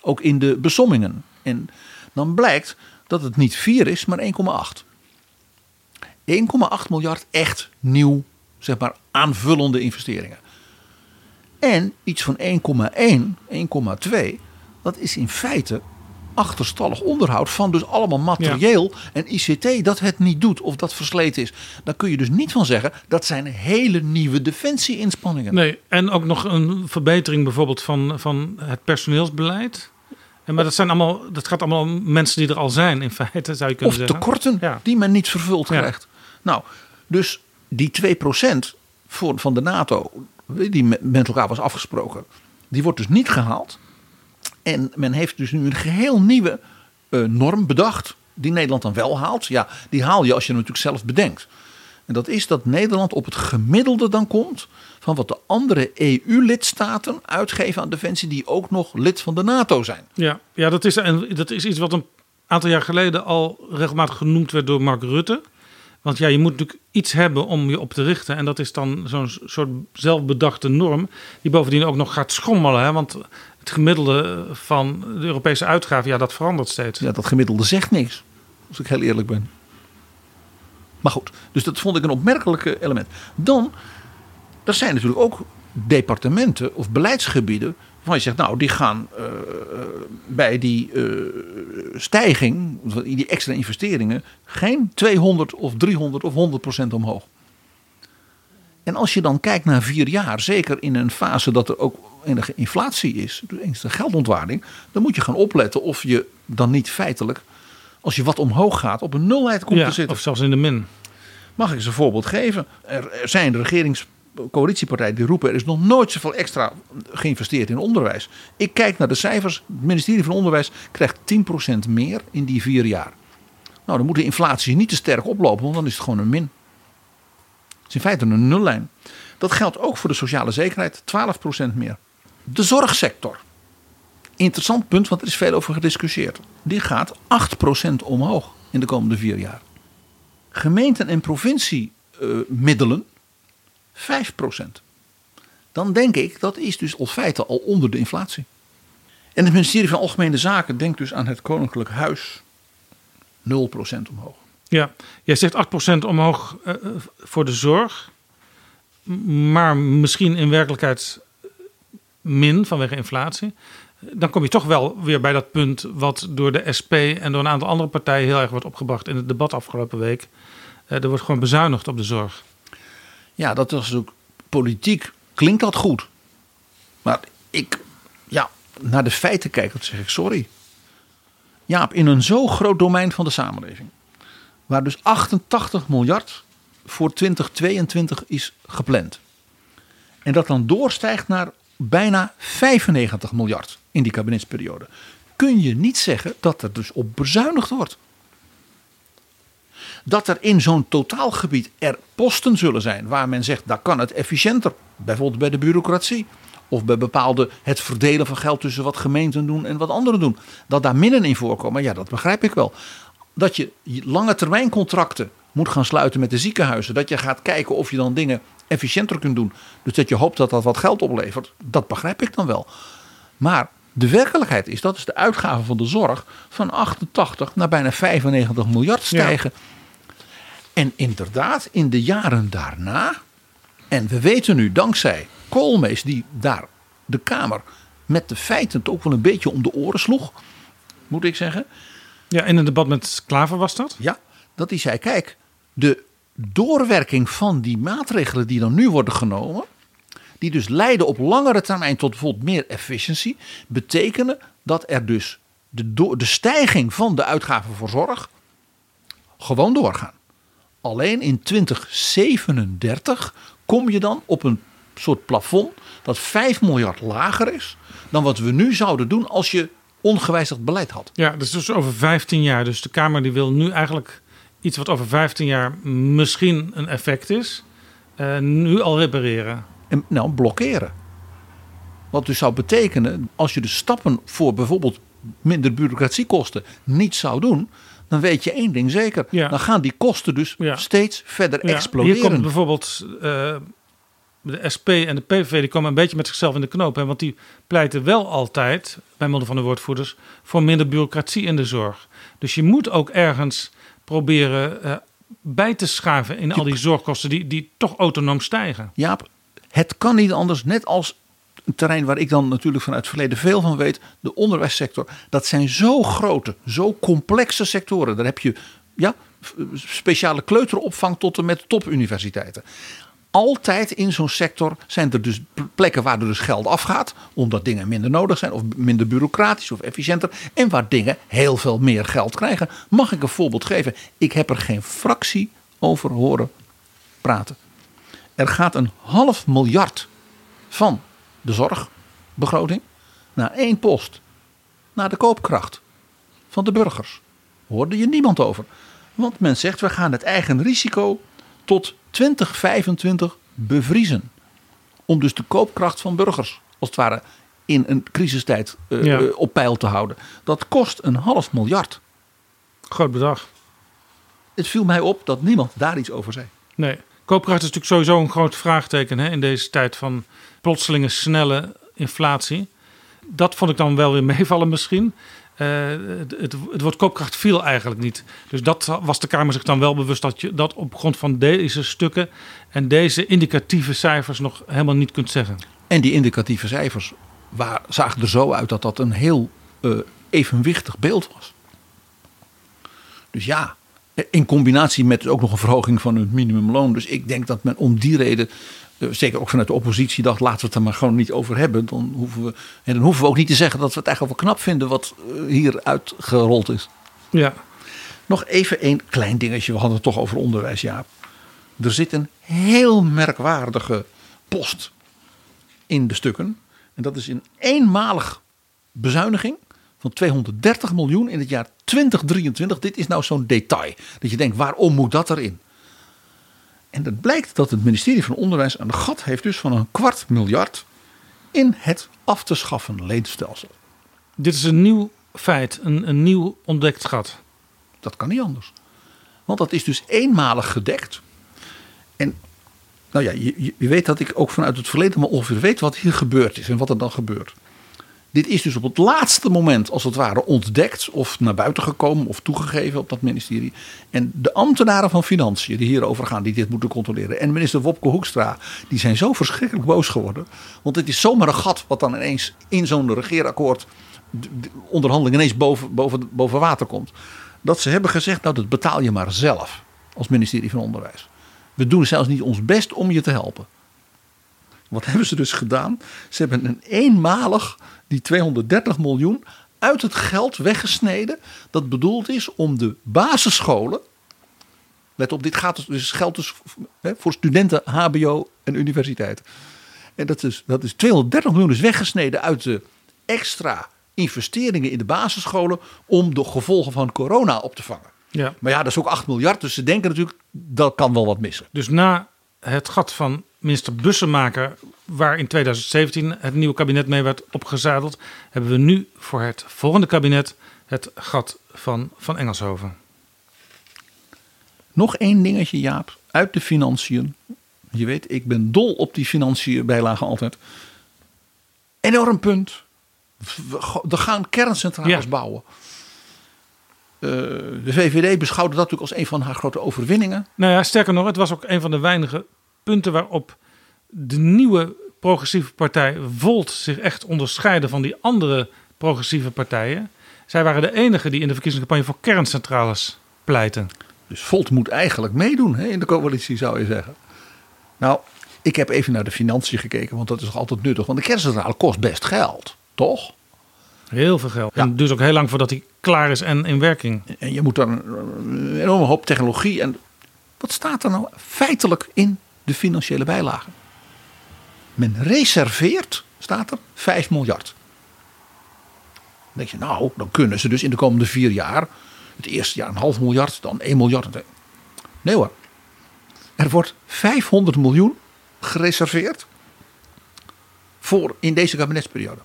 Ook in de besommingen. En dan blijkt dat het niet 4 is, maar 1,8. 1,8 miljard echt nieuw, zeg maar, aanvullende investeringen. En iets van 1,1, 1,2, dat is in feite achterstallig onderhoud van dus allemaal materieel en ICT dat het niet doet of dat versleten is. Daar kun je dus niet van zeggen dat zijn hele nieuwe defensie-inspanningen. Nee, en ook nog een verbetering bijvoorbeeld van, van het personeelsbeleid. En maar dat, zijn allemaal, dat gaat allemaal om mensen die er al zijn in feite, zou je Of kunnen zeggen. tekorten Ja. die men niet vervuld Ja. krijgt. Nou, dus die 2% voor, van de NATO, die met, elkaar was afgesproken, die wordt dus niet gehaald. En men heeft dus nu een geheel nieuwe eh, norm bedacht, die Nederland dan wel haalt. Ja, die haal je als je hem natuurlijk zelf bedenkt. En dat is dat Nederland op het gemiddelde dan komt van wat de andere EU-lidstaten uitgeven aan defensie, die ook nog lid van de NATO zijn. Ja, ja dat, is, en dat is iets wat een aantal jaar geleden al regelmatig genoemd werd door Mark Rutte. Want ja, je moet natuurlijk iets hebben om je op te richten. En dat is dan zo'n soort zelfbedachte norm. Die bovendien ook nog gaat schommelen. Hè? Want het gemiddelde van de Europese uitgaven, ja, dat verandert steeds. Ja, dat gemiddelde zegt niks. Als ik heel eerlijk ben. Maar goed, dus dat vond ik een opmerkelijke element. Dan, er zijn natuurlijk ook departementen of beleidsgebieden. Waarvan je zegt, nou, die gaan eh, bij die eh, stijging, die extra investeringen. geen 200 of 300 of 100 procent omhoog. En als je dan kijkt naar vier jaar, zeker in een fase dat er ook enige inflatie is, dus enige geldontwaarding, dan moet je gaan opletten of je dan niet feitelijk, als je wat omhoog gaat, op een nulheid komt Ja, te zitten. of zelfs in de min. Mag ik eens een voorbeeld geven? Er zijn regeringscoalitiepartijen die roepen er is nog nooit zoveel extra geïnvesteerd in onderwijs. Ik kijk naar de cijfers. Het ministerie van Onderwijs krijgt 10% meer in die vier jaar. Nou, dan moet de inflatie niet te sterk oplopen, want dan is het gewoon een min. Het is in feite een nullijn. Dat geldt ook voor de sociale zekerheid, 12% meer. De zorgsector. Interessant punt, want er is veel over gediscussieerd. Die gaat 8% omhoog in de komende vier jaar. Gemeenten en provinciemiddelen 5%. Dan denk ik, dat is dus al feite al onder de inflatie. En het ministerie van Algemene Zaken denkt dus aan het Koninklijk Huis 0% omhoog. Ja, jij zegt 8% omhoog eh, eh, voor de zorg. Maar misschien in werkelijkheid min vanwege inflatie. Dan kom je toch wel weer bij dat punt wat door de SP en door een aantal andere partijen heel erg wordt opgebracht in het debat afgelopen week. Eh, Er wordt gewoon bezuinigd op de zorg. Ja, dat is ook politiek klinkt dat goed. Maar ik, ja, naar de feiten kijk, zeg ik sorry. Jaap, in een zo groot domein van de samenleving, waar dus 88 miljard voor 2022 is gepland. En dat dan doorstijgt naar bijna 95 miljard in die kabinetsperiode. Kun je niet zeggen dat er dus op bezuinigd wordt. Dat er in zo'n totaalgebied er posten zullen zijn waar men zegt, daar kan het efficiënter. Bijvoorbeeld bij de bureaucratie. Of bij bepaalde het verdelen van geld tussen wat gemeenten doen en wat anderen doen. Dat daar minnen in voorkomen, ja dat begrijp ik wel. Dat je lange termijn contracten moet gaan sluiten met de ziekenhuizen. Dat je gaat kijken of je dan dingen efficiënter kunt doen. Dus dat je hoopt dat dat wat geld oplevert. Dat begrijp ik dan wel. Maar de werkelijkheid is, dat is de uitgave van de zorg van 88 naar bijna 95 miljard stijgen. En inderdaad, in de jaren daarna, en we weten nu dankzij Koolmees, die daar de Kamer met de feiten toch wel een beetje om de oren sloeg, moet ik zeggen. Ja, in een debat met Klaver was dat? Ja, dat hij zei: kijk, de doorwerking van die maatregelen die dan nu worden genomen, die dus leiden op langere termijn tot bijvoorbeeld meer efficiëntie, betekenen dat er dus de, de stijging van de uitgaven voor zorg gewoon doorgaan. Alleen in 2037 kom je dan op een soort plafond dat 5 miljard lager is dan wat we nu zouden doen als je ongewijzigd beleid had. Ja, dat is dus over 15 jaar. Dus de Kamer die wil nu eigenlijk iets wat over 15 jaar misschien een effect is, eh, nu al repareren. En, nou, blokkeren. Wat dus zou betekenen, als je de stappen voor bijvoorbeeld minder bureaucratiekosten niet zou doen, dan weet je één ding zeker. Ja. Dan gaan die kosten dus steeds verder Ja, exploderen. Hier komt bijvoorbeeld eh, de SP en de PVV die komen een beetje met zichzelf in de knoop. Hè, want die pleiten wel altijd, bij middel van de woordvoerders, voor minder bureaucratie in de zorg. Dus je moet ook ergens proberen eh, bij te schaven in al die zorgkosten die, die toch autonoom stijgen. Jaap, het kan niet anders. Net als een terrein waar ik dan natuurlijk vanuit het verleden veel van weet. De onderwijssector. Dat zijn zo grote, zo complexe sectoren. Daar heb je ja, speciale kleuteropvang tot en met topuniversiteiten. Altijd in zo'n sector zijn er dus plekken waar er dus geld afgaat. Omdat dingen minder nodig zijn of minder bureaucratisch of efficiënter. En waar dingen heel veel meer geld krijgen. Mag ik een voorbeeld geven? Ik heb er geen fractie over horen praten. Er gaat een half miljard van de zorgbegroting naar één post. Naar de koopkracht van de burgers. Hoorde je niemand over. Want men zegt we gaan het eigen risico tot 2025 bevriezen. Om dus de koopkracht van burgers als het ware in een crisistijd eh, Ja. eh, op peil te houden. Dat kost een half miljard. Groot bedrag. Het viel mij op dat niemand daar iets over zei. Nee, koopkracht is natuurlijk sowieso een groot vraagteken hè, in deze tijd van plotselinge snelle inflatie. Dat vond ik dan wel weer meevallen misschien. Eh, het, het, woord koopkracht viel eigenlijk niet. Dus dat was de Kamer zich dan wel bewust dat je dat op grond van deze stukken en deze indicatieve cijfers nog helemaal niet kunt zeggen. En die indicatieve cijfers waar, zagen er zo uit dat dat een heel eh, evenwichtig beeld was. Dus ja, In combinatie met ook nog een verhoging van het minimumloon. Dus ik denk dat men om die reden, zeker ook vanuit de oppositie, dacht: laten we het er maar gewoon niet over hebben. Dan hoeven we, en dan hoeven we ook niet te zeggen dat we het eigenlijk wel knap vinden wat eh, hier uitgerold is. Ja. Nog even één klein dingetje. We hadden het toch over onderwijs, Jaap. Er zit een heel merkwaardige post in de stukken. En dat is een eenmalig bezuiniging van 230 miljoen in het jaar 2023. Dit is nou zo'n detail. Dat je denkt, waarom moet dat erin? En het blijkt dat het ministerie van Onderwijs een gat heeft dus van een kwart miljard in het af te schaffen leenstelsel. Dit is een nieuw feit, een, een nieuw ontdekt gat. Dat kan niet anders. Want dat is dus eenmalig gedekt. En nou ja, je, je weet dat ik ook vanuit het verleden maar ongeveer weet wat hier gebeurd is en wat er dan gebeurt. Dit is dus op het laatste moment, als het ware, ontdekt of naar buiten gekomen of toegegeven op dat ministerie. En de ambtenaren van Financiën die hierover gaan, die dit moeten controleren. En minister Wopke Hoekstra, die zijn zo verschrikkelijk boos geworden. Want het is zomaar een gat wat dan ineens in zo'n regeerakkoord onderhandeling ineens boven, boven, boven water komt. Dat ze hebben gezegd, nou dat betaal je maar zelf als ministerie van Onderwijs. We doen zelfs niet ons best om je te helpen. Wat hebben ze dus gedaan? Ze hebben een eenmalig die 230 miljoen uit het geld weggesneden. Dat bedoeld is om de basisscholen. Let op, dit gaat dus, dus geld dus voor studenten, HBO en universiteit. En dat is, dat is 230 miljoen is weggesneden uit de extra investeringen in de basisscholen. om de gevolgen van corona op te vangen. Ja. Maar ja, dat is ook 8 miljard. Dus ze denken natuurlijk, dat kan wel wat missen. Dus na het gat van minister Bussemaker, waar in 2017 het nieuwe kabinet mee werd opgezadeld, hebben we nu voor het volgende kabinet het gat van Van Engelshoven. Nog één dingetje, Jaap, uit de financiën. Je weet, ik ben dol op die financiën bijlagen altijd. Enorm punt. We gaan kerncentrales Ja. bouwen. Eh, de VVD beschouwde dat natuurlijk als een van haar grote overwinningen. Nou ja, sterker nog, het was ook een van de weinige punten waarop de nieuwe progressieve partij Volt zich echt onderscheidde van die andere progressieve partijen. Zij waren de enige die in de verkiezingscampagne voor kerncentrales pleiten. Dus Volt moet eigenlijk meedoen hè, in de coalitie, zou je zeggen. Nou, ik heb even naar de financiën gekeken, want dat is altijd nuttig. Want de kerncentrale kost best geld, toch? Heel veel geld. En dus ook heel lang voordat hij klaar is en in werking. En je moet dan een enorme hoop technologie. En wat staat er nou feitelijk in de financiële bijlagen? Men reserveert, staat er, 5 miljard. Dan denk je, nou, dan kunnen ze dus in de komende vier jaar. Het eerste jaar een half miljard, dan 1 miljard. Nee hoor. Er wordt 500 miljoen gereserveerd. Voor in deze kabinetsperiode.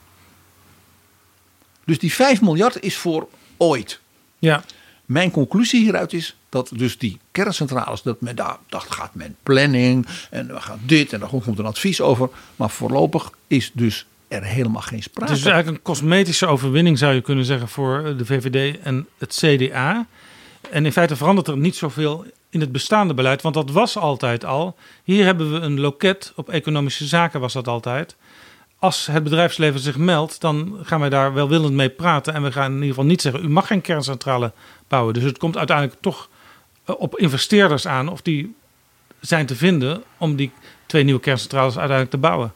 Dus die 5 miljard is voor ooit. Ja. Mijn conclusie hieruit is dat dus die kerncentrales, dat men daar dacht, gaat men planning en we gaan dit en daar komt een advies over. Maar voorlopig is dus er helemaal geen sprake. Het is eigenlijk een cosmetische overwinning, zou je kunnen zeggen, voor de VVD en het CDA. En in feite verandert er niet zoveel in het bestaande beleid, want dat was altijd al. Hier hebben we een loket op economische zaken, was dat altijd. Als het bedrijfsleven zich meldt, dan gaan wij daar welwillend mee praten. En we gaan in ieder geval niet zeggen, u mag geen kerncentrale bouwen. Dus het komt uiteindelijk toch eh, op investeerders aan of die zijn te vinden om die twee nieuwe kerncentrales uiteindelijk te bouwen.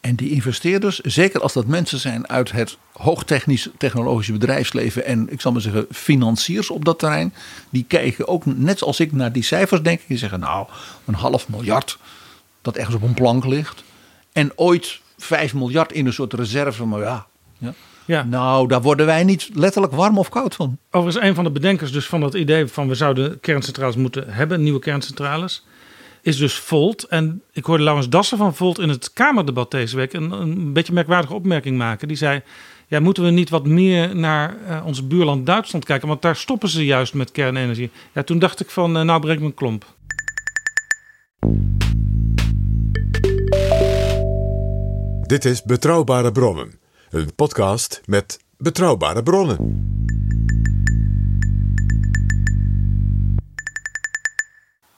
En die investeerders, zeker als dat mensen zijn uit het hoogtechnisch technologische bedrijfsleven en ik zal maar zeggen financiers op dat terrein, die kijken ook net zoals ik naar die cijfers denken. Die zeggen nou een half miljard dat ergens op een plank ligt. En ooit 5 miljard in een soort reserve, maar ja. ja. Ja. Nou, daar worden wij niet letterlijk warm of koud van. Overigens, een van de bedenkers dus van dat idee van we zouden kerncentrales moeten hebben, nieuwe kerncentrales, is dus Volt. En ik hoorde Laurens Dassen van Volt in het Kamerdebat deze week een, een beetje merkwaardige opmerking maken. Die zei, ja, moeten we niet wat meer naar eh, ons buurland Duitsland kijken, want daar stoppen ze juist met kernenergie. Ja, toen dacht ik van, eh, nou breek mijn klomp. Dit is Betrouwbare Bronnen, een podcast met betrouwbare bronnen.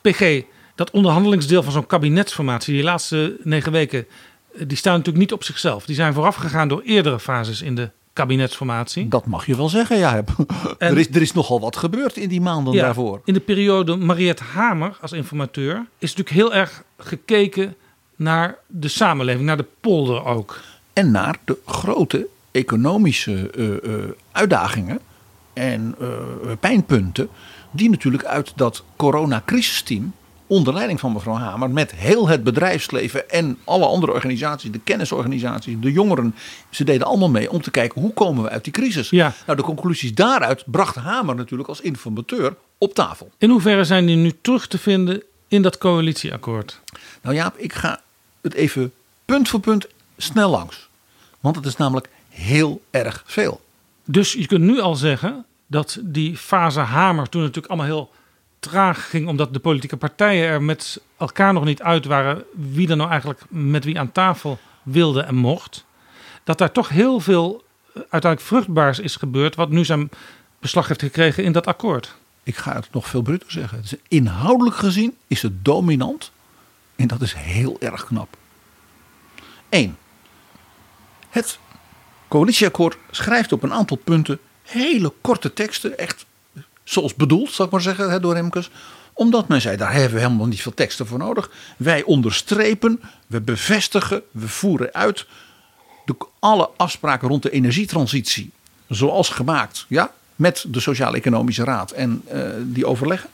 PG, dat onderhandelingsdeel van zo'n kabinetsformatie, die laatste negen weken, die staan natuurlijk niet op zichzelf. Die zijn voorafgegaan door eerdere fases in de kabinetsformatie. Dat mag je wel zeggen, ja. er, is, er is nogal wat gebeurd in die maanden Ja, daarvoor. In de periode Mariette Hamer als informateur is natuurlijk heel erg gekeken naar de samenleving, naar de polder ook. En naar de grote economische eh, eh, uitdagingen en eh, pijnpunten. die natuurlijk uit dat coronacrisisteam. onder leiding van mevrouw Hamer. met heel het bedrijfsleven en alle andere organisaties. de kennisorganisaties, de jongeren. ze deden allemaal mee om te kijken hoe komen we uit die crisis. Ja. Nou, de conclusies daaruit bracht Hamer natuurlijk als informateur op tafel. In hoeverre zijn die nu terug te vinden in dat coalitieakkoord? Nou Jaap, ik ga het even punt voor punt snel langs. Want het is namelijk heel erg veel. Dus je kunt nu al zeggen dat die fase Hamer toen natuurlijk allemaal heel traag ging, omdat de politieke partijen er met elkaar nog niet uit waren wie er nou eigenlijk met wie aan tafel wilde en mocht. Dat daar toch heel veel eh, uiteindelijk vruchtbaars is gebeurd, wat nu zijn beslag heeft gekregen in dat akkoord. Ik ga het nog veel bruter zeggen. Inhoudelijk gezien is het dominant. En dat is heel erg knap. Eén. Het coalitieakkoord schrijft op een aantal punten hele korte teksten. Echt zoals bedoeld, zal ik maar zeggen, door Remkes. Omdat men zei, daar hebben we helemaal niet veel teksten voor nodig. Wij onderstrepen, we bevestigen, we voeren uit de, alle afspraken rond de energietransitie. Zoals gemaakt, ja, met de Sociaal-Economische Raad en eh, die overleggen.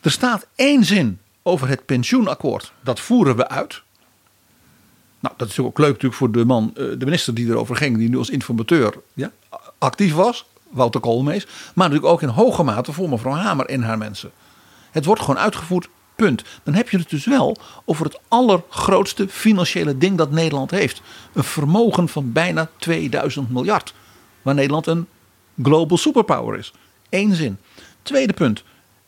Er staat één zin over het pensioenakkoord. Dat voeren we uit. Nou, dat is ook leuk natuurlijk voor de man, eh, de minister die erover ging, die nu als informateur ja, actief was, Wouter Koolmees. Maar natuurlijk ook in hoge mate voor mevrouw Hamer en haar mensen. Het wordt gewoon uitgevoerd, punt. Dan heb je het dus wel over het allergrootste financiële ding dat Nederland heeft. Een vermogen van bijna 2000 miljard. Waar Nederland een global superpower is. Eén zin. Tweede punt.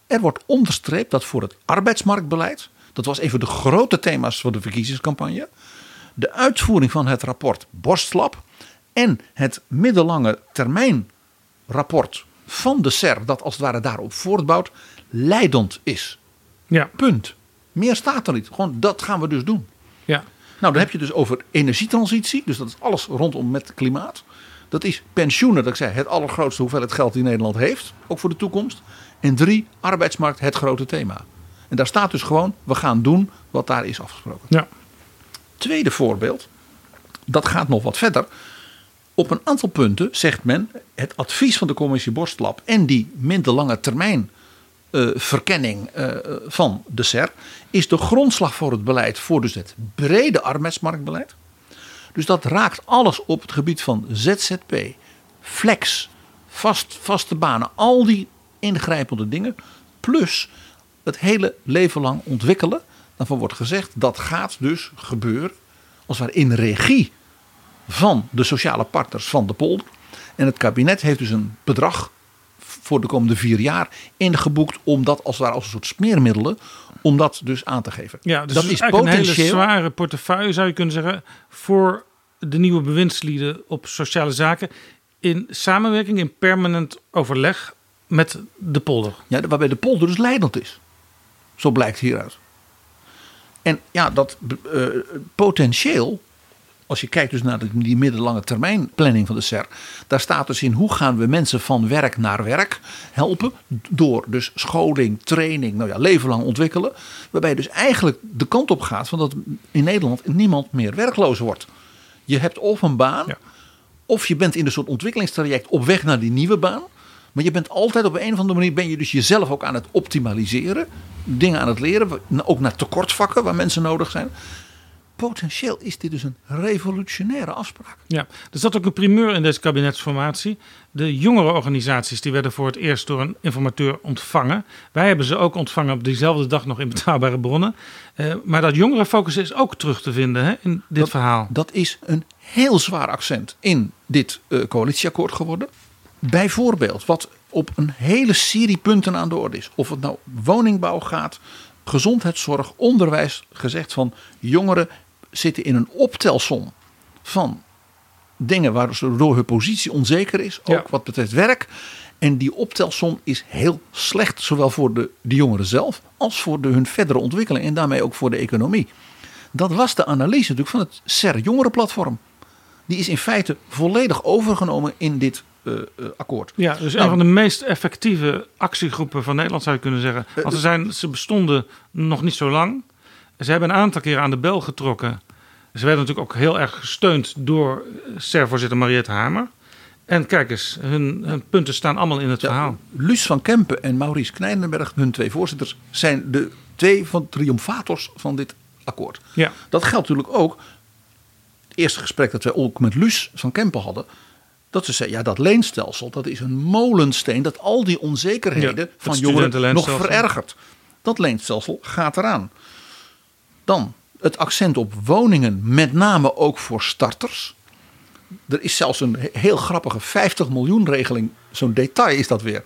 Er wordt onderstreept dat voor het arbeidsmarktbeleid, dat was een van de grote thema's van de verkiezingscampagne, de uitvoering van het rapport Borstlab en het middellange termijn rapport van de SER, dat als het ware daarop voortbouwt, leidend is. Ja. Punt. Meer staat er niet. Gewoon dat gaan we dus doen. Ja. Nou, dan heb je dus over energietransitie. Dus dat is alles rondom met klimaat. Dat is pensioenen, dat ik zei, het allergrootste hoeveelheid geld die Nederland heeft. Ook voor de toekomst. En drie, arbeidsmarkt, het grote thema. En daar staat dus gewoon, we gaan doen wat daar is afgesproken. Ja. Tweede voorbeeld, dat gaat nog wat verder. Op een aantal punten zegt men, het advies van de commissie Borstlab en die middellange termijn eh, verkenning eh, van de SER is de grondslag voor het beleid voor dus het brede arbeidsmarktbeleid. Dus dat raakt alles op het gebied van ZZP, flex, vast, vaste banen, al die ingrijpende dingen. Plus het hele leven lang ontwikkelen. Daarvan wordt gezegd dat gaat dus gebeuren als het ware in regie van de sociale partners van de polder. En het kabinet heeft dus een bedrag voor de komende vier jaar ingeboekt om dat als het ware als een soort smeermiddelen om dat dus aan te geven. Ja, dus dat is eigenlijk een hele potentieel. zware portefeuille, zou je kunnen zeggen, voor de nieuwe bewindslieden op sociale zaken. In samenwerking, in permanent overleg met de polder. Ja, waarbij de polder dus leidend is. Zo blijkt hieruit. En ja, dat eh, potentieel, als je kijkt dus naar die middellange termijn planning van de SER. Daar staat dus in hoe gaan we mensen van werk naar werk helpen. Door dus scholing, training, nou ja, leven lang ontwikkelen. Waarbij dus eigenlijk de kant op gaat van dat in Nederland niemand meer werkloos wordt. Je hebt of een baan, of je bent in een soort ontwikkelingstraject op weg naar die nieuwe baan. Maar je bent altijd op een of andere manier ben je dus jezelf ook aan het optimaliseren. Dingen aan het leren, ook naar tekortvakken waar mensen nodig zijn. Potentieel is dit dus een revolutionaire afspraak. Ja, er zat ook een primeur in deze kabinetsformatie. De jongere organisaties die werden voor het eerst door een informateur ontvangen. Wij hebben ze ook ontvangen op diezelfde dag nog in betrouwbare bronnen. Eh, maar dat jongerenfocus is ook terug te vinden hè, in dit dat, verhaal. Dat is een heel zwaar accent in dit eh, coalitieakkoord geworden. Bijvoorbeeld, wat op een hele serie punten aan de orde is. Of het nou woningbouw gaat, gezondheidszorg, onderwijs. Gezegd van jongeren zitten in een optelsom van dingen waardoor hun positie onzeker is. Ook Ja. wat betreft werk. En die optelsom is heel slecht, zowel voor de, de jongeren zelf als voor de, hun verdere ontwikkeling en daarmee ook voor de economie. Dat was de analyse natuurlijk van het SER Jongerenplatform. die is in feite volledig overgenomen in dit akkoord. Ja, dus Nou, een van de meest effectieve actiegroepen van Nederland zou je kunnen zeggen. Eh, Want ze, zijn, ze bestonden nog niet zo lang. Ze hebben een aantal keer aan de bel getrokken. Ze werden natuurlijk ook heel erg gesteund door SER-voorzitter Mariette Hamer. En kijk eens, hun, hun punten staan allemaal in het verhaal. Luus van Kempen en Maurice Knijnenberg, hun twee voorzitters, zijn de twee van triomfators van dit akkoord. Ja. Dat geldt natuurlijk ook. Het eerste gesprek dat wij ook met Luus van Kempen hadden. Dat ze zei, ja dat leenstelsel dat is een molensteen dat al die onzekerheden Ja, van jongeren nog verergert. Dat leenstelsel gaat eraan. Dan het accent op woningen, met name ook voor starters. Er is zelfs een he- heel grappige 50 miljoen regeling. Zo'n detail is dat weer.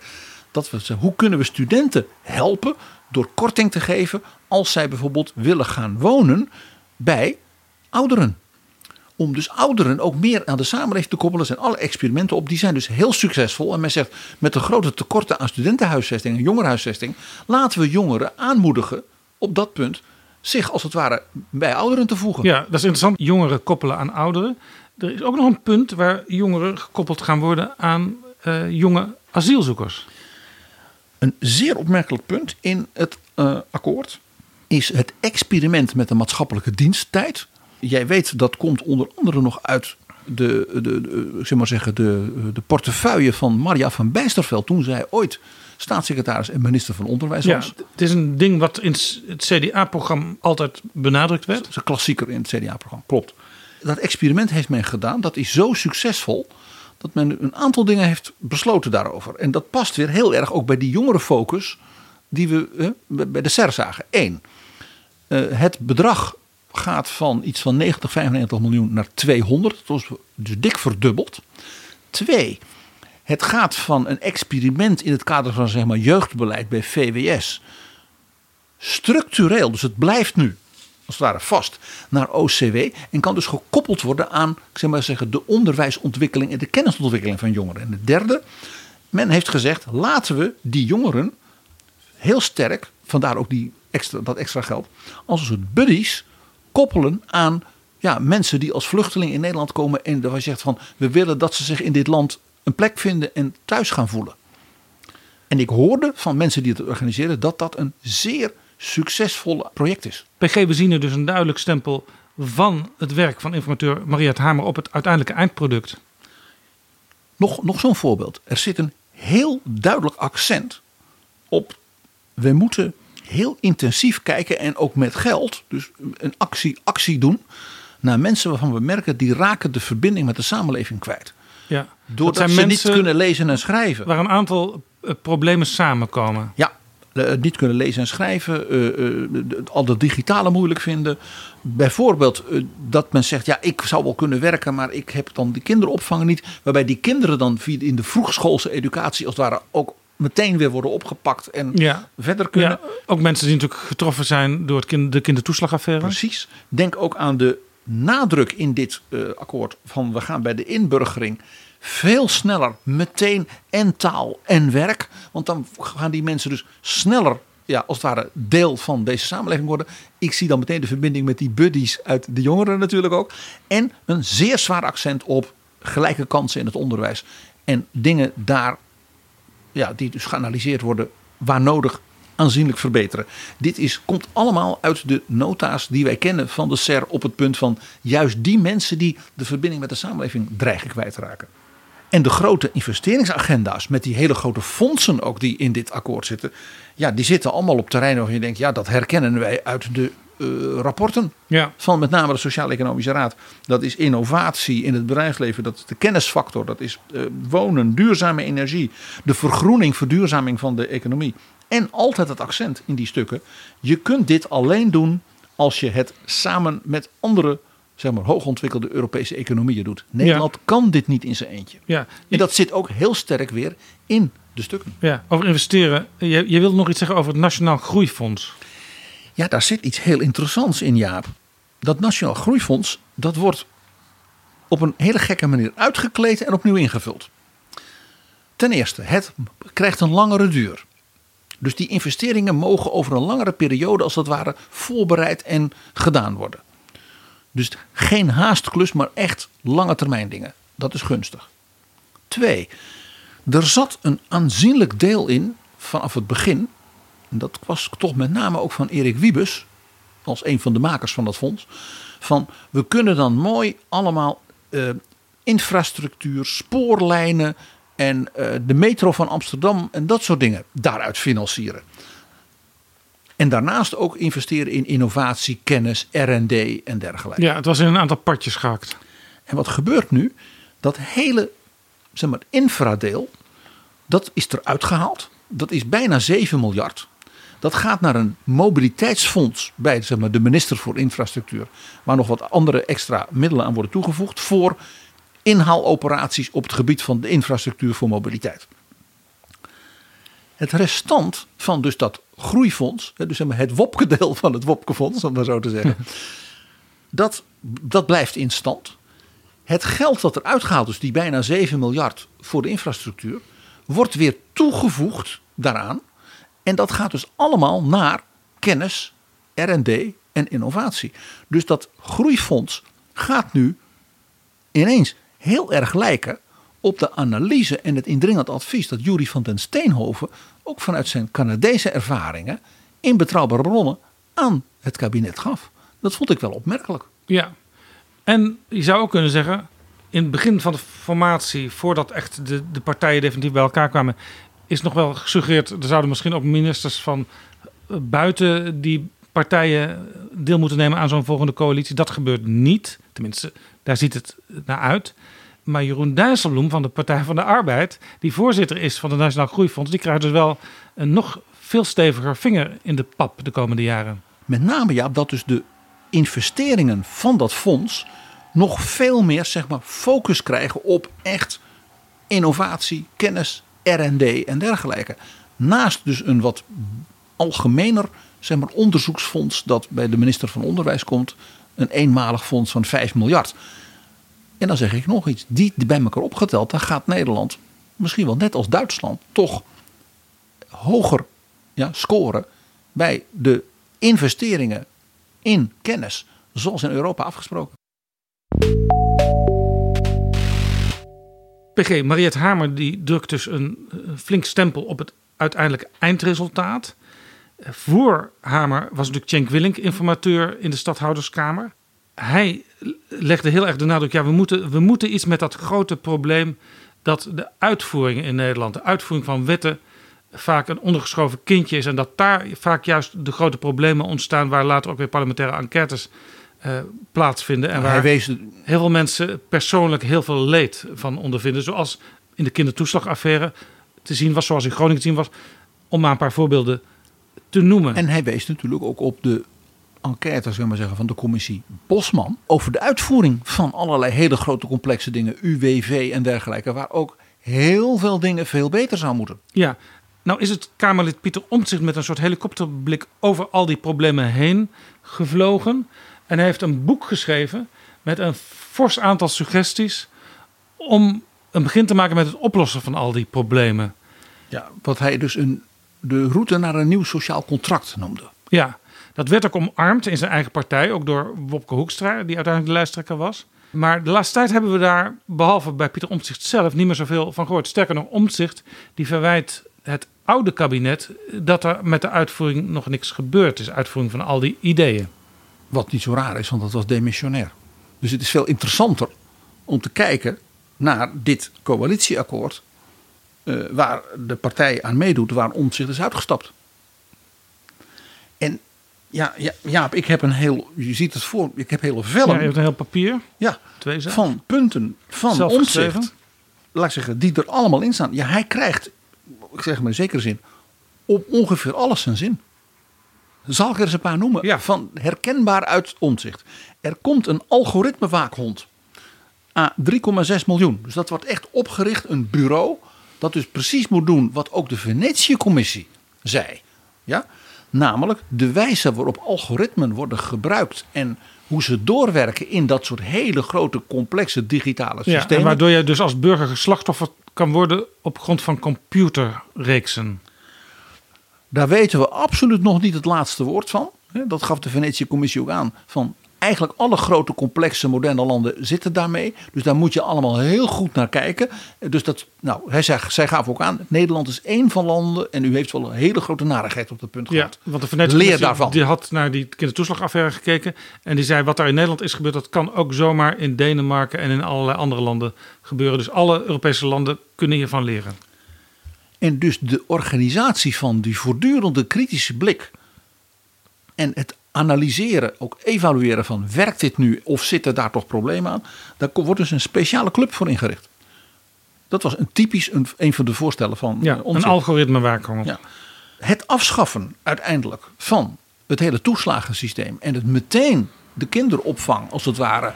Dat we hoe kunnen we studenten helpen door korting te geven als zij bijvoorbeeld willen gaan wonen bij ouderen. Om dus ouderen ook meer aan de samenleving te koppelen. Er zijn alle experimenten op. Die zijn dus heel succesvol. En men zegt met de grote tekorten aan studentenhuisvesting en jongerenhuisvesting. Laten we jongeren aanmoedigen op dat punt zich als het ware bij ouderen te voegen. Ja, dat is interessant. Jongeren koppelen aan ouderen. Er is ook nog een punt waar jongeren gekoppeld gaan worden aan eh, jonge asielzoekers. Een zeer opmerkelijk punt in het eh, akkoord is het experiment met de maatschappelijke diensttijd. Jij weet dat komt onder andere nog uit de, de, de, ik zeg maar zeggen, de, de portefeuille van Maria van Bijsterveld toen zij ooit staatssecretaris en minister van Onderwijs Ja, was. het is een ding wat in het CDA-programma altijd benadrukt werd. Dat is een klassieker in het CDA-programma, klopt. Dat experiment heeft men gedaan, dat is zo succesvol dat men een aantal dingen heeft besloten daarover. En dat past weer heel erg ook bij die jongere focus die we eh, bij de SER zagen. Eén, eh, het bedrag gaat van iets van 90, 95 miljoen naar 200. Dat dus dik verdubbeld. Twee, het gaat van een experiment in het kader van zeg maar, jeugdbeleid bij VWS. Structureel, dus het blijft nu als het ware vast naar OCW. En kan dus gekoppeld worden aan ik zeg maar zeggen, de onderwijsontwikkeling en de kennisontwikkeling van jongeren. En het derde, men heeft gezegd laten we die jongeren heel sterk, vandaar ook die extra, dat extra geld, als een soort buddies koppelen aan ja, mensen die als vluchteling in Nederland komen en waar je zegt van we willen dat ze zich in dit land een plek vinden en thuis gaan voelen. En ik hoorde van mensen die het organiseren dat dat een zeer succesvol project is. PG, we zien er dus een duidelijk stempel van het werk van informateur Mariette Hamer op het uiteindelijke eindproduct. Nog, nog zo'n voorbeeld. Er zit een heel duidelijk accent op. We moeten heel intensief kijken en ook met geld, dus een actie, actie doen naar mensen waarvan we merken die raken de verbinding met de samenleving kwijt. Ja. Doordat zijn ze niet kunnen lezen en schrijven. Waar een aantal eh, problemen samenkomen. Ja, eh, niet kunnen lezen en schrijven, eh, de- al dat digitale moeilijk vinden. Bijvoorbeeld dat men zegt, ja ik zou wel kunnen werken, maar ik heb dan die kinderopvang niet. Waarbij die kinderen dan via in de vroegschoolse educatie als het ware ook meteen weer worden opgepakt en Ja. verder kunnen. Ja, ook mensen die natuurlijk getroffen zijn door het kind, de kindertoeslagaffaire. Precies. Denk ook aan de nadruk in dit eh, akkoord van we gaan bij de inburgering veel sneller meteen en taal en werk. Want dan gaan die mensen dus sneller ja, als het ware deel van deze samenleving worden. Ik zie dan meteen de verbinding met die buddies uit de jongeren natuurlijk ook. En een zeer zwaar accent op gelijke kansen in het onderwijs. En dingen daar ja, die dus geanalyseerd worden waar nodig aanzienlijk verbeteren. Dit is, komt allemaal uit de nota's die wij kennen van de SER op het punt van juist die mensen die de verbinding met de samenleving dreigen kwijt te raken. En de grote investeringsagenda's met die hele grote fondsen ook die in dit akkoord zitten. Ja, die zitten allemaal op terreinen waarvan je denkt, ja dat herkennen wij uit de eh, rapporten Ja. van met name de Sociaal-Economische Raad. Dat is innovatie in het bedrijfsleven, dat is de kennisfactor, dat is eh, wonen, duurzame energie, de vergroening, verduurzaming van de economie. En altijd het accent in die stukken. Je kunt dit alleen doen als je het samen met andere zeg maar, hoogontwikkelde Europese economieën doet. Nederland kan dit niet in zijn eentje. Ja. En dat zit ook heel sterk weer in de stukken. Ja, over investeren. Je, je wilde nog iets zeggen over het Nationaal Groeifonds. Ja, daar zit iets heel interessants in, Jaap. Dat Nationaal Groeifonds, dat wordt op een hele gekke manier uitgekleed en opnieuw ingevuld. Ten eerste, het krijgt een langere duur. Dus die investeringen mogen over een langere periode als het ware voorbereid en gedaan worden. Dus geen haastklus, maar echt lange termijn dingen. Dat is gunstig. Twee, er zat een aanzienlijk deel in vanaf het begin. En dat was toch met name ook van Erik Wiebes, als een van de makers van dat fonds. Van we kunnen dan mooi allemaal eh, infrastructuur, spoorlijnen en eh, de metro van Amsterdam en dat soort dingen daaruit financieren. En daarnaast ook investeren in innovatie, kennis, RD en dergelijke. Ja, het was in een aantal partjes gehakt. En wat gebeurt nu? Dat hele zeg maar, infradeel, dat is eruit gehaald. Dat is bijna 7 miljard. Dat gaat naar een mobiliteitsfonds bij zeg maar, de minister voor Infrastructuur. Waar nog wat andere extra middelen aan worden toegevoegd. Voor inhaaloperaties op het gebied van de infrastructuur voor mobiliteit. Het restant van dus dat groeifonds, dus zeg maar het Wopke-deel van het Wopke-fonds, om maar zo te zeggen. dat, dat blijft in stand. Het geld dat er uitgehaald is, die bijna 7 miljard voor de infrastructuur, wordt weer toegevoegd daaraan. En dat gaat dus allemaal naar kennis, RD en innovatie. Dus dat groeifonds gaat nu ineens heel erg lijken op de analyse en het indringend advies dat Jury van den Steenhoven ook vanuit zijn Canadese ervaringen in betrouwbare bronnen aan het kabinet gaf. Dat vond ik wel opmerkelijk. Ja, en je zou ook kunnen zeggen, in het begin van de formatie, voordat echt de, de partijen definitief bij elkaar kwamen, is nog wel gesuggereerd, er zouden misschien ook ministers van eh, buiten die partijen deel moeten nemen aan zo'n volgende coalitie. Dat gebeurt niet. Tenminste, daar ziet het naar uit. Maar Jeroen Dijsselbloem van de Partij van de Arbeid, die voorzitter is van het Nationaal Groeifonds, die krijgt dus wel een nog veel steviger vinger in de pap de komende jaren. Met name ja, dat dus de investeringen van dat fonds nog veel meer zeg maar, focus krijgen op echt innovatie, kennis, RD en dergelijke. Naast dus een wat algemener zeg maar, onderzoeksfonds dat bij de minister van Onderwijs komt. Een eenmalig fonds van 5 miljard. En dan zeg ik nog iets. Die bij elkaar opgeteld, dan gaat Nederland misschien wel net als Duitsland toch hoger ja, scoren bij de investeringen in kennis, zoals in Europa afgesproken. PG, Mariette Hamer die drukt dus een flink stempel op het uiteindelijke eindresultaat. Voor Hamer was natuurlijk Cenk Willink informateur in de stadhouderskamer. Hij legde heel erg de nadruk, ja, we moeten, we moeten iets met dat grote probleem dat de uitvoering in Nederland, de uitvoering van wetten, vaak een ondergeschoven kindje is. En dat daar vaak juist de grote problemen ontstaan, waar later ook weer parlementaire enquêtes uh, plaatsvinden. En waar wees... heel veel mensen persoonlijk heel veel leed van ondervinden. Zoals in de kindertoeslagaffaire te zien was, zoals in Groningen te zien was. Om maar een paar voorbeelden te noemen. En hij wees natuurlijk ook op de enquête zeg maar zeggen, van de commissie Bosman. Over de uitvoering van allerlei hele grote complexe dingen. UWV en dergelijke. Waar ook heel veel dingen veel beter zou moeten. Ja, nou is het Kamerlid Pieter Omtzigt met een soort helikopterblik over al die problemen heen gevlogen. En hij heeft een boek geschreven met een fors aantal suggesties om een begin te maken met het oplossen van al die problemen. Ja, wat hij dus een, de route naar een nieuw sociaal contract noemde. Ja, dat werd ook omarmd in zijn eigen partij, ook door Wopke Hoekstra, die uiteindelijk de lijsttrekker was. Maar de laatste tijd hebben we daar, behalve bij Pieter Omtzigt zelf, niet meer zoveel van gehoord. Sterker nog, Omtzigt die verwijt het oude kabinet dat er met de uitvoering nog niks gebeurd is. Uitvoering van al die ideeën. Wat niet zo raar is, want dat was demissionair. Dus het is veel interessanter om te kijken naar dit coalitieakkoord. Uh, waar de partij aan meedoet, waar Omtzigt is uitgestapt. En ja, ja, Jaap, ik heb een heel, je ziet het voor, ik heb hele vellen. Ja, je hebt een heel papier. Ja, Twee van punten van Omtzigt. Laat ik zeggen, die er allemaal in staan. Ja, hij krijgt, ik zeg maar in zekere zin, op ongeveer alles zijn zin. Zal ik er eens een paar noemen? Ja. Van herkenbaar uit omzicht. Er komt een algoritmewaakhond. A 3,6 miljoen. Dus dat wordt echt opgericht, een bureau. Dat dus precies moet doen wat ook de Venetië-commissie zei. Ja? Namelijk de wijze waarop algoritmen worden gebruikt. En hoe ze doorwerken in dat soort hele grote complexe digitale systemen. Ja, en waardoor je dus als burger slachtoffer kan worden op grond van computerreeksen. Daar weten we absoluut nog niet het laatste woord van. Dat gaf de Venetië-commissie ook aan. Van Eigenlijk alle grote complexe moderne landen zitten daarmee. Dus daar moet je allemaal heel goed naar kijken. Dus dat, nou, hij zegt, zij gaf ook aan, Nederland is één van landen en u heeft wel een hele grote narigheid op dat punt Ja, gehad. want de Venetië Leer Commissie, daarvan. Die had naar die kindertoeslagaffaire gekeken. En die zei wat daar in Nederland is gebeurd, dat kan ook zomaar in Denemarken en in allerlei andere landen gebeuren. Dus alle Europese landen kunnen hiervan leren. En dus de organisatie van die voortdurende kritische blik en het analyseren, ook evalueren van werkt dit nu of zitten daar toch problemen aan, daar wordt dus een speciale club voor ingericht. Dat was een typisch een, een van de voorstellen van Ja, eh, een algoritme waar komen. Ja. Het afschaffen uiteindelijk van het hele toeslagensysteem en het meteen de kinderopvang als het ware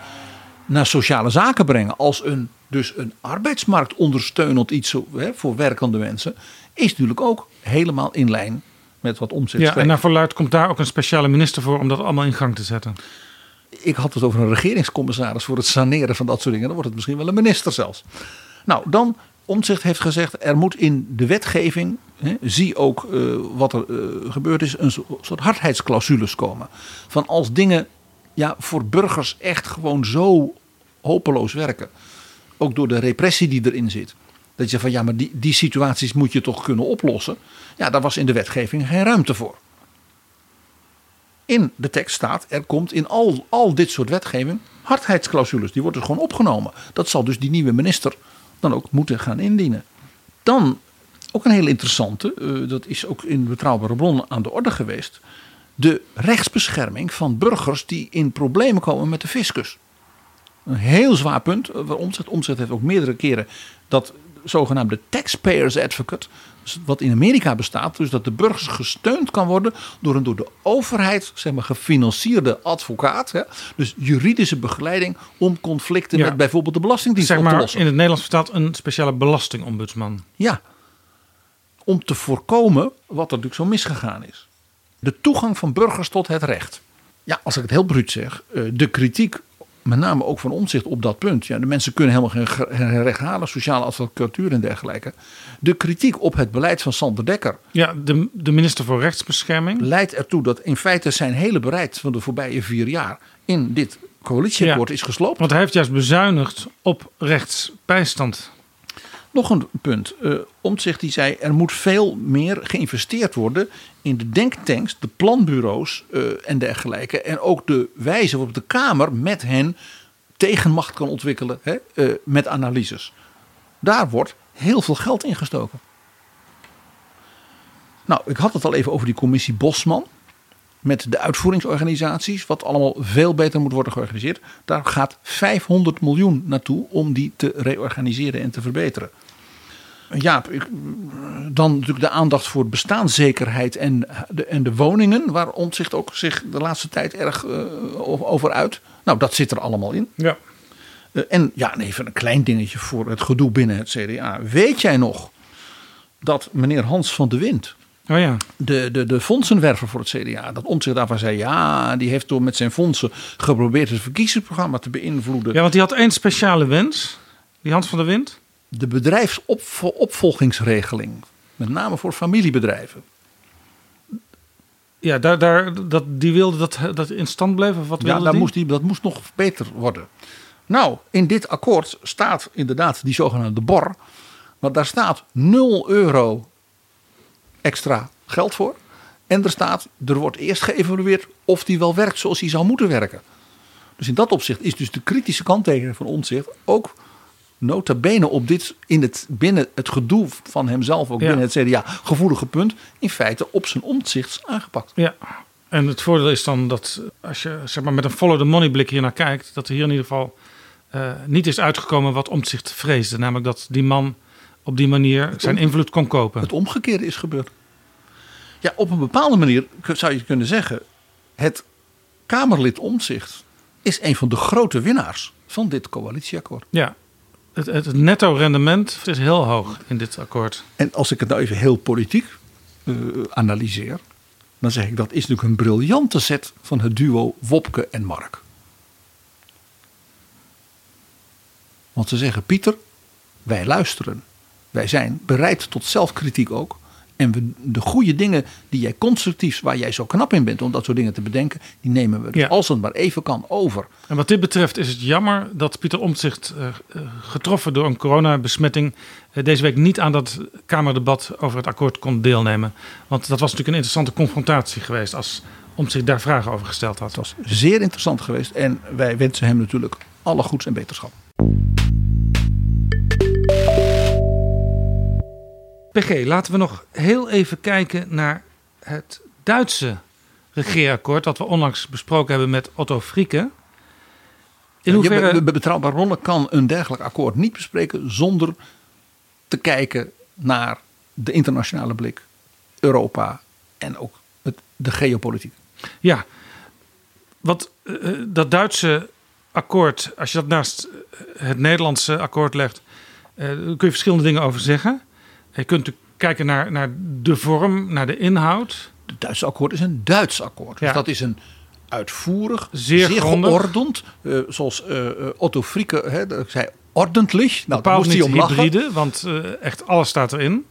naar sociale zaken brengen als een, dus een arbeidsmarktondersteunend iets zo, hè, voor werkende mensen, is natuurlijk ook helemaal in lijn met wat omzet. Ja, en naar verluid komt daar ook een speciale minister voor om dat allemaal in gang te zetten. Ik had het over een regeringscommissaris voor het saneren van dat soort dingen. Dan wordt het misschien wel een minister zelfs. Nou, dan Omtzigt heeft gezegd, er moet in de wetgeving, hè, zie ook eh, wat er eh, gebeurd is, een so- soort hardheidsclausules komen. Van als dingen ja, voor burgers echt gewoon zo hopeloos werken, ook door de repressie die erin zit. Dat je van ja, maar die, die situaties moet je toch kunnen oplossen. Ja, daar was in de wetgeving geen ruimte voor. In de tekst staat, er komt in al, al dit soort wetgeving hardheidsclausules. Die worden dus gewoon opgenomen. Dat zal dus die nieuwe minister dan ook moeten gaan indienen. Dan ook een hele interessante, eh, dat is ook in betrouwbare bronnen aan de orde geweest. De rechtsbescherming van burgers die in problemen komen met de fiscus. Een heel zwaar punt. eh, Omtzigt, Omtzigt heeft ook meerdere keren dat zogenaamde taxpayers advocate. dus Wat in Amerika bestaat. Dus dat de burgers gesteund kan worden door een door de overheid zeg maar, gefinancierde advocaat. Hè, dus juridische begeleiding om conflicten Ja. met bijvoorbeeld de Belastingdienst Zeg op te maar lossen. in het Nederlands vertaald een speciale belastingombudsman. Ja, om te voorkomen wat er natuurlijk zo misgegaan is. De toegang van burgers tot het recht. Ja, als ik het heel bruut zeg, eh, de kritiek, met name ook van omzicht op dat punt. Ja, de mensen kunnen helemaal geen ge- geen recht halen, sociale advocatuur en dergelijke. De kritiek op het beleid van Sander Dekker Ja, de, de minister voor Rechtsbescherming. leidt ertoe dat in feite zijn hele beleid van de voorbije vier jaar in dit coalitieakkoord is gesloopt. Want hij heeft juist bezuinigd op rechtsbijstand. Nog een punt. Uh, Omtzigt die zei er moet veel meer geïnvesteerd worden in de denktanks, de planbureaus uh, en dergelijke. En ook de wijze waarop de Kamer met hen tegenmacht kan ontwikkelen hè, uh, met analyses. Daar wordt heel veel geld in gestoken. Nou, ik had het al even over die commissie Bosman. Met de uitvoeringsorganisaties, wat allemaal veel beter moet worden georganiseerd. Daar gaat 500 miljoen naartoe om die te reorganiseren en te verbeteren. Ja, ik, dan natuurlijk de aandacht voor bestaanszekerheid en de, en de woningen, waar Omtzigt ook zich de laatste tijd erg uh, over uit. Nou, dat zit er allemaal in. Ja. Uh, en ja, even een klein dingetje voor het gedoe binnen het CDA. Weet jij nog dat meneer Hans van de Wind, Oh ja. de, de, de fondsenwerver voor het CDA, dat Omtzigt daarvan zei, ja, die heeft door met zijn fondsen geprobeerd het verkiezingsprogramma te beïnvloeden. Ja, want die had één speciale wens, die Hans van de Wind de bedrijfsopvolgingsregeling. Met name voor familiebedrijven. Ja, daar, daar, dat, die wilde dat dat in stand? Of wat ja, daar die? Moest die, dat moest nog beter worden. Nou, in dit akkoord staat inderdaad die zogenaamde BOR. Maar daar staat 0 euro extra geld voor. En er staat, er wordt eerst geëvalueerd of die wel werkt zoals hij zou moeten werken. Dus in dat opzicht is dus de kritische kanttekening van omzicht ook nota bene op dit in het, binnen het gedoe van hemzelf, ook Ja. binnen het CDA, gevoelige punt, in feite op zijn omzicht aangepakt. Ja, en het voordeel is dan dat als je zeg maar, met een follow the money blik hier naar kijkt, dat er hier in ieder geval uh, niet is uitgekomen wat omzicht vreesde. Namelijk dat die man op die manier Het zijn invloed kon kopen. Het omgekeerde is gebeurd. Ja, op een bepaalde manier zou je kunnen zeggen, het Kamerlid omzicht is een van de grote winnaars van dit coalitieakkoord. Ja, het, netto rendement is heel hoog in dit akkoord. En als ik het nou even heel politiek uh, analyseer, dan zeg ik dat is natuurlijk een briljante set van het duo Wopke en Mark. Want ze zeggen: Pieter, wij luisteren. Wij zijn bereid tot zelfkritiek ook. En we, de goede dingen die jij constructief, waar jij zo knap in bent om dat soort dingen te bedenken, die nemen we dus Ja. als het maar even kan over. En wat dit betreft is het jammer dat Pieter Omtzigt, eh, eh, getroffen door een coronabesmetting, eh, deze week niet aan dat Kamerdebat over het akkoord kon deelnemen. Want dat was natuurlijk een interessante confrontatie geweest als Omtzigt daar vragen over gesteld had. Het was zeer interessant geweest en wij wensen hem natuurlijk alle goeds en beterschap. PG, laten we nog heel even kijken naar het Duitse regeerakkoord dat we onlangs besproken hebben met Otto Frieke. In hoeverre... be- be- betrouwbaar bronnen kan een dergelijk akkoord niet bespreken zonder te kijken naar de internationale blik, Europa en ook het, de geopolitiek. Ja, wat eh, eh, dat Duitse akkoord, als je dat naast het Nederlandse akkoord legt, daar kun je verschillende dingen over zeggen. Je kunt kijken naar, naar de vorm, naar de inhoud. Het Duitse akkoord is een Duits akkoord. Dus Ja. dat is een uitvoerig, Zeer zeer, geordend, eh, zoals eh, Otto Frieke hè, zei, ordentlich. Nou, daar moest hij om lachen. hybride, want echt alles staat erin.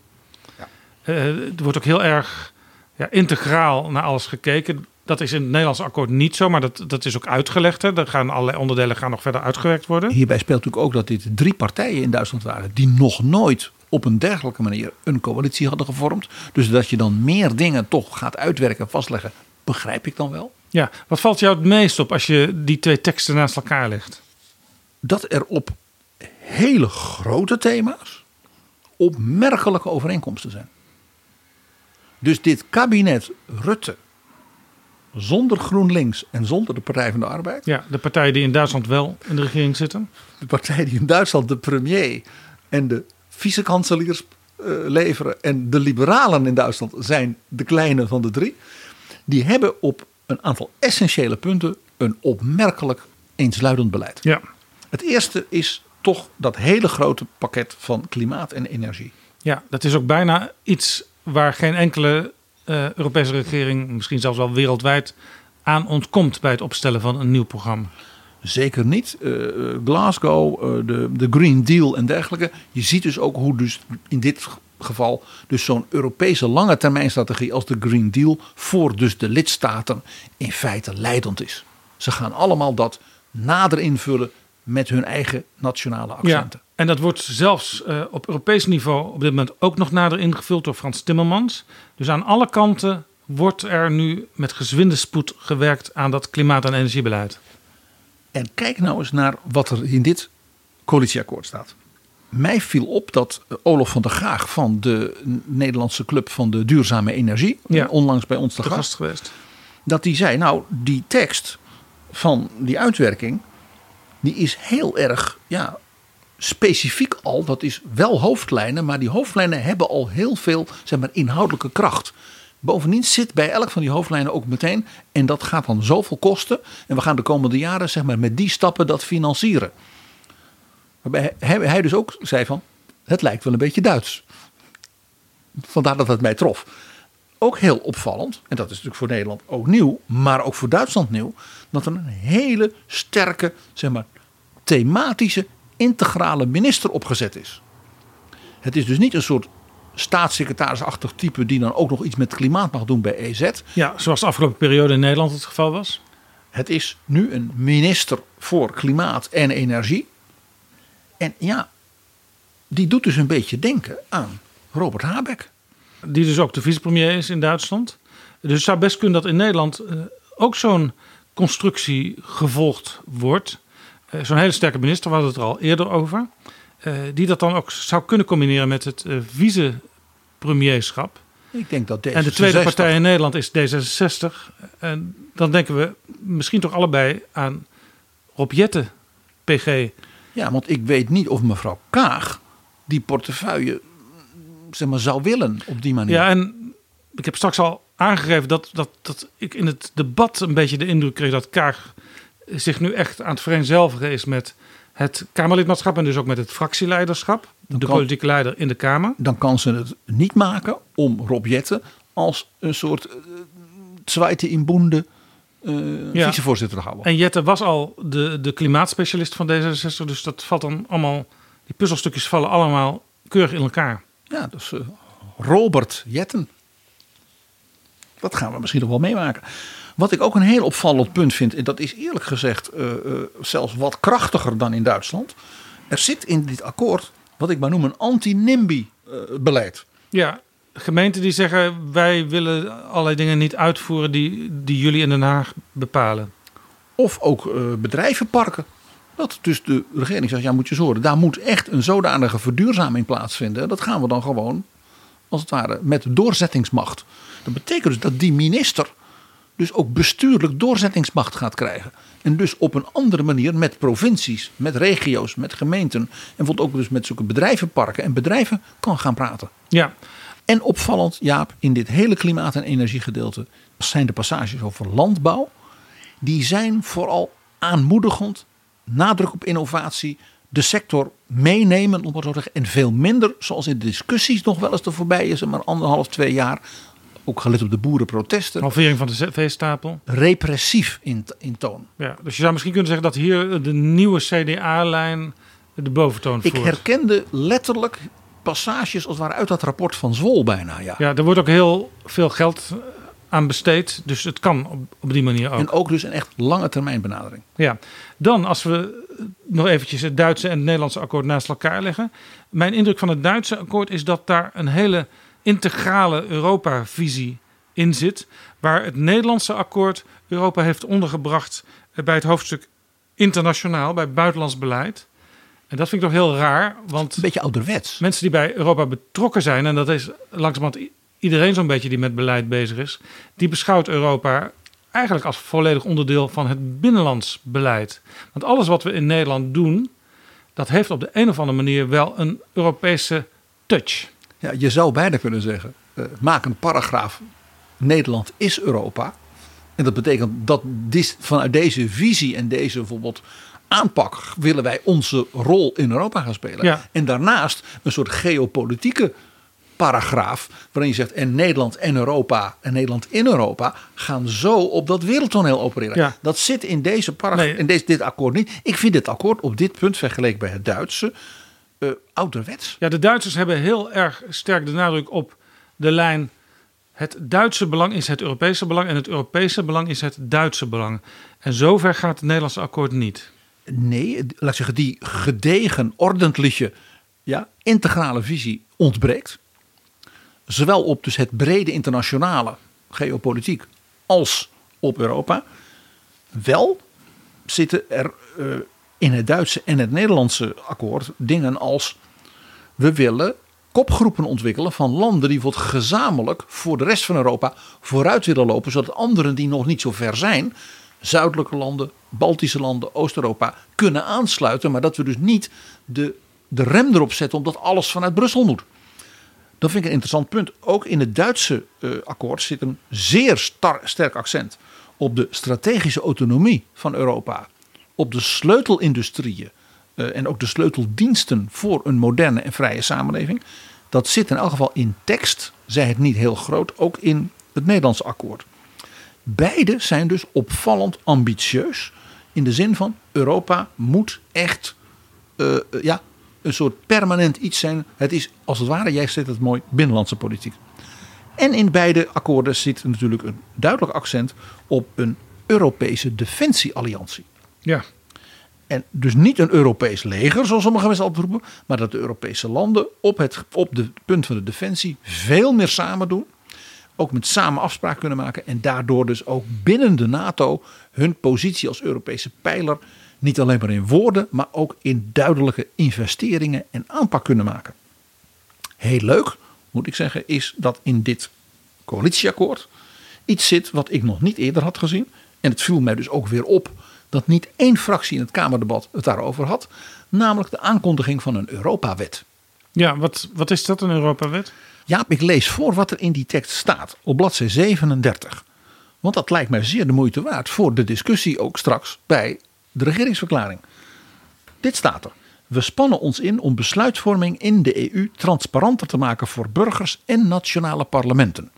Eh, er wordt ook heel erg ja, integraal naar alles gekeken. Dat is in het Nederlandse akkoord niet zo, maar dat, dat is ook uitgelegd. Hè. Er gaan allerlei onderdelen gaan nog verder uitgewerkt worden. Hierbij speelt natuurlijk ook dat dit drie partijen in Duitsland waren die nog nooit op een dergelijke manier een coalitie hadden gevormd. Dus dat je dan meer dingen toch gaat uitwerken, vastleggen, begrijp ik dan wel. Ja, wat valt jou het meest op als je die twee teksten naast elkaar legt? Dat er op hele grote thema's opmerkelijke overeenkomsten zijn. Dus dit kabinet Rutte, zonder GroenLinks en zonder de Partij van de Arbeid, Ja, de partijen die in Duitsland wel in de regering zitten. de partij die in Duitsland de premier en de vicekanseliers eh, leveren en de liberalen in Duitsland zijn de kleine van de drie, die hebben op een aantal essentiële punten een opmerkelijk eensluidend beleid. Ja. Het eerste is toch dat hele grote pakket van klimaat en energie. Ja, dat is ook bijna iets waar geen enkele eh, Europese regering, misschien zelfs wel wereldwijd, aan ontkomt bij het opstellen van een nieuw programma. Zeker niet. Eh, Glasgow, eh, de, de Green Deal en dergelijke. Je ziet dus ook hoe dus in dit geval dus zo'n Europese lange termijn strategie als de Green Deal voor dus de lidstaten in feite leidend is. Ze gaan allemaal dat nader invullen met hun eigen nationale accenten. Ja, en dat wordt zelfs eh, op Europees niveau op dit moment ook nog nader ingevuld door Frans Timmermans. Dus aan alle kanten wordt er nu met gezwinde spoed gewerkt aan dat klimaat- en energiebeleid. En kijk nou eens naar wat er in dit coalitieakkoord staat. Mij viel op dat eh, Olof van der Graag van de Nederlandse Club van de Duurzame Energie, Ja. onlangs bij ons te gast, gast geweest. dat die zei, nou die tekst van die uitwerking, die is heel erg ja, specifiek al. Dat is wel hoofdlijnen, maar die hoofdlijnen hebben al heel veel zeg maar, inhoudelijke kracht. Bovendien zit bij elk van die hoofdlijnen ook meteen, en dat gaat dan zoveel kosten. En we gaan de komende jaren zeg maar, met die stappen dat financieren. Waarbij hij, dus ook zei van, het lijkt wel een beetje Duits. Vandaar dat het mij trof. Ook heel opvallend, en dat is natuurlijk voor Nederland ook nieuw, maar ook voor Duitsland nieuw, dat er een hele sterke, zeg maar, thematische, integrale minister opgezet is. Het is dus niet een soort staatssecretarisachtig type die dan ook nog iets met klimaat mag doen bij EZ. Ja, zoals de afgelopen periode in Nederland het geval was. Het is nu een minister voor klimaat en energie. En ja, die doet dus een beetje denken aan Robert Habeck. Die dus ook de vicepremier is in Duitsland. Dus het zou best kunnen dat in Nederland eh, ook zo'n constructie gevolgd wordt. Eh, zo'n hele sterke minister, we hadden het er al eerder over. Eh, die dat dan ook zou kunnen combineren met het eh vicepremierschap. Ik denk dat deze En de tweede partij in Nederland is D66. En dan denken we misschien toch allebei aan Rob Jetten, PG. Ja, want ik weet niet of mevrouw Kaag die portefeuille zeg maar, zou willen op die manier. Ja, en ik heb straks al aangegeven dat, dat, dat ik in het debat een beetje de indruk kreeg dat Kaag zich nu echt aan het vereenzelvigen is met het Kamerlidmaatschap en dus ook met het fractieleiderschap. De kan- politieke leider in de Kamer. Dan kan ze het niet maken om Rob Jetten als een soort uh, in boende eh, Ja. vicevoorzitter te houden. En Jette was al de, de klimaatspecialist van D66, dus dat valt dan allemaal, die puzzelstukjes vallen allemaal keurig in elkaar. Ja, dus Robert Jetten. Dat gaan we misschien nog wel meemaken. Wat ik ook een heel opvallend punt vind, en dat is eerlijk gezegd uh, uh, zelfs wat krachtiger dan in Duitsland. Er zit in dit akkoord wat ik maar noem een anti-NIMBY-beleid. Ja, gemeenten die zeggen wij willen allerlei dingen niet uitvoeren die, die jullie in Den Haag bepalen. Of ook uh, bedrijvenparken. Dat dus de regering zegt, ja moet je zorgen, daar moet echt een zodanige verduurzaming plaatsvinden. Dat gaan we dan gewoon, als het ware, met doorzettingsmacht. Dat betekent dus dat die minister dus ook bestuurlijk doorzettingsmacht gaat krijgen. En dus op een andere manier met provincies, met regio's, met gemeenten. En bijvoorbeeld ook dus met zulke bedrijvenparken en bedrijven kan gaan praten. Ja. En opvallend, Jaap, in dit hele klimaat- en energiegedeelte zijn de passages over landbouw. Die zijn vooral aanmoedigend, nadruk op innovatie, de sector meenemen, om maar zo te zeggen. En veel minder, zoals in de discussies nog wel eens te voorbij is, maar anderhalf, twee jaar. Ook gelet op de boerenprotesten. Halvering van de veestapel. Repressief in, in toon. Ja, dus je zou misschien kunnen zeggen dat hier de nieuwe CDA-lijn de boventoon voert. Ik herkende letterlijk passages als het ware uit dat rapport van Zwol bijna. Ja, ja er wordt ook heel veel geld aan besteed. Dus het kan op, op die manier ook. En ook dus een echt lange termijn benadering. Ja, dan als we nog eventjes het Duitse en het Nederlandse akkoord naast elkaar leggen. Mijn indruk van het Duitse akkoord is dat daar een hele integrale Europa-visie in zit. Waar het Nederlandse akkoord Europa heeft ondergebracht bij het hoofdstuk internationaal, bij buitenlands beleid. En dat vind ik toch heel raar. Want een beetje ouderwets. Mensen die bij Europa betrokken zijn, en dat is langzamerhand iedereen zo'n beetje die met beleid bezig is, die beschouwt Europa eigenlijk als volledig onderdeel van het binnenlands beleid. Want alles wat we in Nederland doen, dat heeft op de een of andere manier wel een Europese touch. Ja, je zou bijna kunnen zeggen, uh, maak een paragraaf. Nederland is Europa. En dat betekent dat dit, vanuit deze visie en deze bijvoorbeeld aanpak willen wij onze rol in Europa gaan spelen. Ja. En daarnaast een soort geopolitieke paragraaf waarin je zegt en Nederland en Europa en Nederland in Europa gaan zo op dat wereldtoneel opereren. Ja. Dat zit in deze paragraaf, Nee. in deze, dit akkoord niet. Ik vind dit akkoord op dit punt vergeleken bij het Duitse eh, ouderwets. Ja, de Duitsers hebben heel erg sterk de nadruk op de lijn. Het Duitse belang is het Europese belang en het Europese belang is het Duitse belang. En zover gaat het Nederlandse akkoord niet. Nee, laat ik zeggen, die gedegen, ordentelijke, ja, integrale visie ontbreekt. Zowel op dus het brede internationale geopolitiek als op Europa. Wel zitten er eh, in het Duitse en het Nederlandse akkoord dingen als we willen kopgroepen ontwikkelen van landen die bijvoorbeeld gezamenlijk voor de rest van Europa vooruit willen lopen, zodat anderen die nog niet zo ver zijn, zuidelijke landen, Baltische landen, Oost-Europa, kunnen aansluiten, maar dat we dus niet de, de rem erop zetten omdat alles vanuit Brussel moet. Dat vind ik een interessant punt. Ook in het Duitse eh, akkoord zit een zeer sterk accent op de strategische autonomie van Europa, op de sleutelindustrieën eh, en ook de sleuteldiensten voor een moderne en vrije samenleving. Dat zit in elk geval in tekst, zij het niet heel groot, ook in het Nederlandse akkoord. Beide zijn dus opvallend ambitieus in de zin van Europa moet echt eh, ja, een soort permanent iets zijn. Het is als het ware, jij zet het mooi, binnenlandse politiek. En in beide akkoorden zit natuurlijk een duidelijk accent op een Europese defensiealliantie. Ja. En dus niet een Europees leger, zoals sommige mensen altijd roepen, maar dat de Europese landen op het op de punt van de defensie veel meer samen doen. Ook met samen afspraken kunnen maken en daardoor dus ook binnen de NATO hun positie als Europese pijler niet alleen maar in woorden, maar ook in duidelijke investeringen en aanpak kunnen maken. Heel leuk, moet ik zeggen, is dat in dit coalitieakkoord iets zit wat ik nog niet eerder had gezien. En het viel mij dus ook weer op dat niet één fractie in het Kamerdebat het daarover had. Namelijk de aankondiging van een Europawet. Ja, wat, wat is dat, een Europawet? Jaap, ik lees voor wat er in die tekst staat op bladzij 37. Want dat lijkt mij zeer de moeite waard voor de discussie ook straks bij de regeringsverklaring. Dit staat er. We spannen ons in om besluitvorming in de EU transparanter te maken voor burgers en nationale parlementen.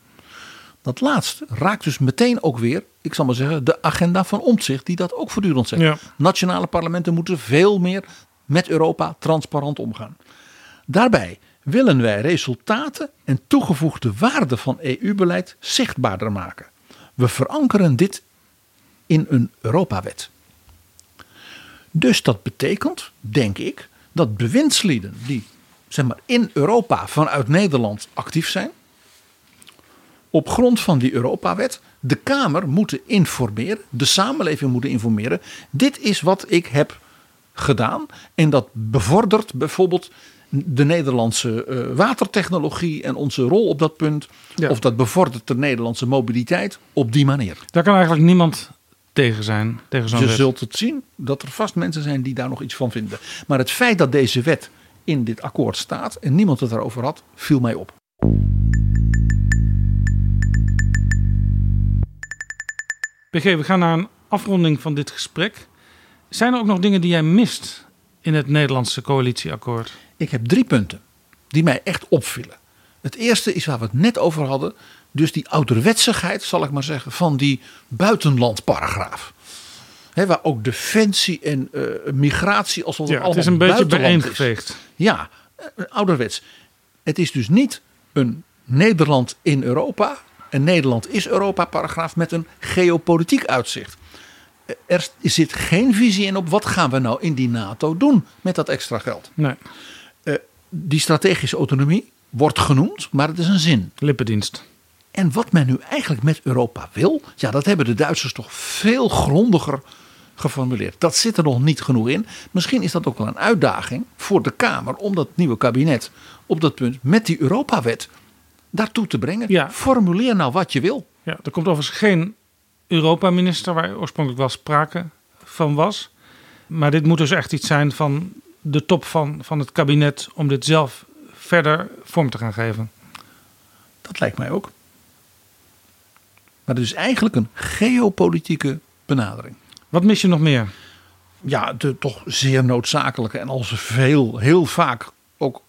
Dat laatste raakt dus meteen ook weer, ik zal maar zeggen, de agenda van omzicht, die dat ook voortdurend zegt. Ja. Nationale parlementen moeten veel meer met Europa transparant omgaan. Daarbij willen wij resultaten en toegevoegde waarde van EU-beleid zichtbaarder maken. We verankeren dit in een Europawet. Dus dat betekent, denk ik, dat bewindslieden die zeg maar, in Europa vanuit Nederland actief zijn, op grond van die Europawet de Kamer moeten informeren, de samenleving moeten informeren. Dit is wat ik heb gedaan en dat bevordert bijvoorbeeld de Nederlandse eh, watertechnologie en onze rol op dat punt. Ja. Of dat bevordert de Nederlandse mobiliteit op die manier. Daar kan eigenlijk niemand tegen zijn, tegen zo'n Je wet. zult het zien dat er vast mensen zijn die daar nog iets van vinden. Maar het feit dat deze wet in dit akkoord staat en niemand het erover had, viel mij op. We gaan naar een afronding van dit gesprek. Zijn er ook nog dingen die jij mist in het Nederlandse coalitieakkoord? Ik heb drie punten die mij echt opvielen. Het eerste is waar we het net over hadden. Dus die ouderwetsigheid, zal ik maar zeggen, van die buitenlandparagraaf. Hè, waar ook defensie en eh, migratie alsof het Ja, het allemaal is een beetje bijeengeveegd. Ja, eh, ouderwets. Het is dus niet een Nederland in Europa. Een Nederland is Europa paragraaf met een geopolitiek uitzicht. Er zit geen visie in op wat gaan we nou in die NATO doen met dat extra geld. Nee, Eh, die strategische autonomie wordt genoemd, maar het is een zin. lippendienst. En wat men nu eigenlijk met Europa wil, ja, dat hebben de Duitsers toch veel grondiger geformuleerd. Dat zit er nog niet genoeg in. Misschien is dat ook wel een uitdaging voor de Kamer om dat nieuwe kabinet op dat punt met die Europawet daartoe te brengen. Ja. Formuleer nou wat je wil. Ja, er komt overigens geen Europa-minister waar oorspronkelijk wel sprake van was. Maar dit moet dus echt iets zijn van de top van, van het kabinet om dit zelf verder vorm te gaan geven. Dat lijkt mij ook. Maar het is eigenlijk een geopolitieke benadering. Wat mis je nog meer? ja, de toch zeer noodzakelijke en als veel, heel vaak ook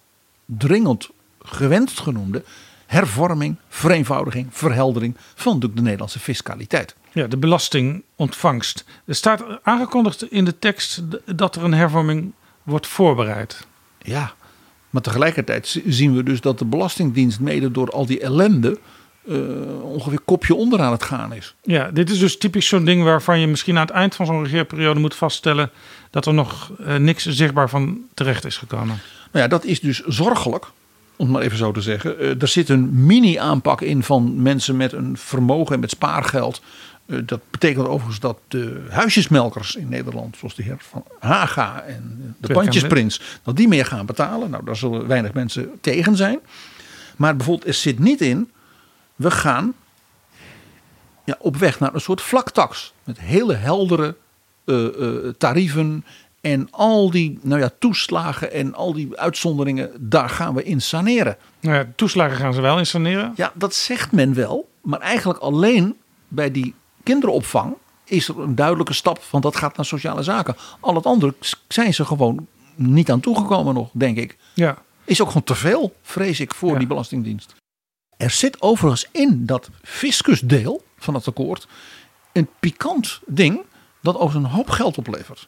dringend gewenst genoemde hervorming, vereenvoudiging, verheldering van de, de Nederlandse fiscaliteit. Ja, de belastingontvangst. Er staat aangekondigd in de tekst dat er een hervorming wordt voorbereid. Ja, maar tegelijkertijd zien we dus dat de Belastingdienst mede door al die ellende eh, ongeveer kopje onder aan het gaan is. Ja, dit is dus typisch zo'n ding waarvan je misschien aan het eind van zo'n regeerperiode moet vaststellen dat er nog eh, niks zichtbaar van terecht is gekomen. Nou ja, dat is dus zorgelijk, om het maar even zo te zeggen. Eh, er zit een mini-aanpak in van mensen met een vermogen en met spaargeld. Eh, dat betekent overigens dat de huisjesmelkers in Nederland, zoals de heer Van Haga en de Pandjesprins, dat die meer gaan betalen. Nou, daar zullen weinig mensen tegen zijn. Maar bijvoorbeeld, er zit niet in, we gaan ja, op weg naar een soort vlaktax. Met hele heldere eh, tarieven en al die nou ja, toeslagen en al die uitzonderingen, daar gaan we in saneren. Nou ja, toeslagen gaan ze wel insaneren. Ja, dat zegt men wel, maar eigenlijk alleen bij die kinderopvang is er een duidelijke stap van dat gaat naar sociale zaken. Al het andere zijn ze gewoon niet aan toegekomen nog, denk ik. Ja. Is ook gewoon te veel, vrees ik, voor Ja. die Belastingdienst. Er zit overigens in dat fiscusdeel van het akkoord een pikant ding dat overigens een hoop geld oplevert.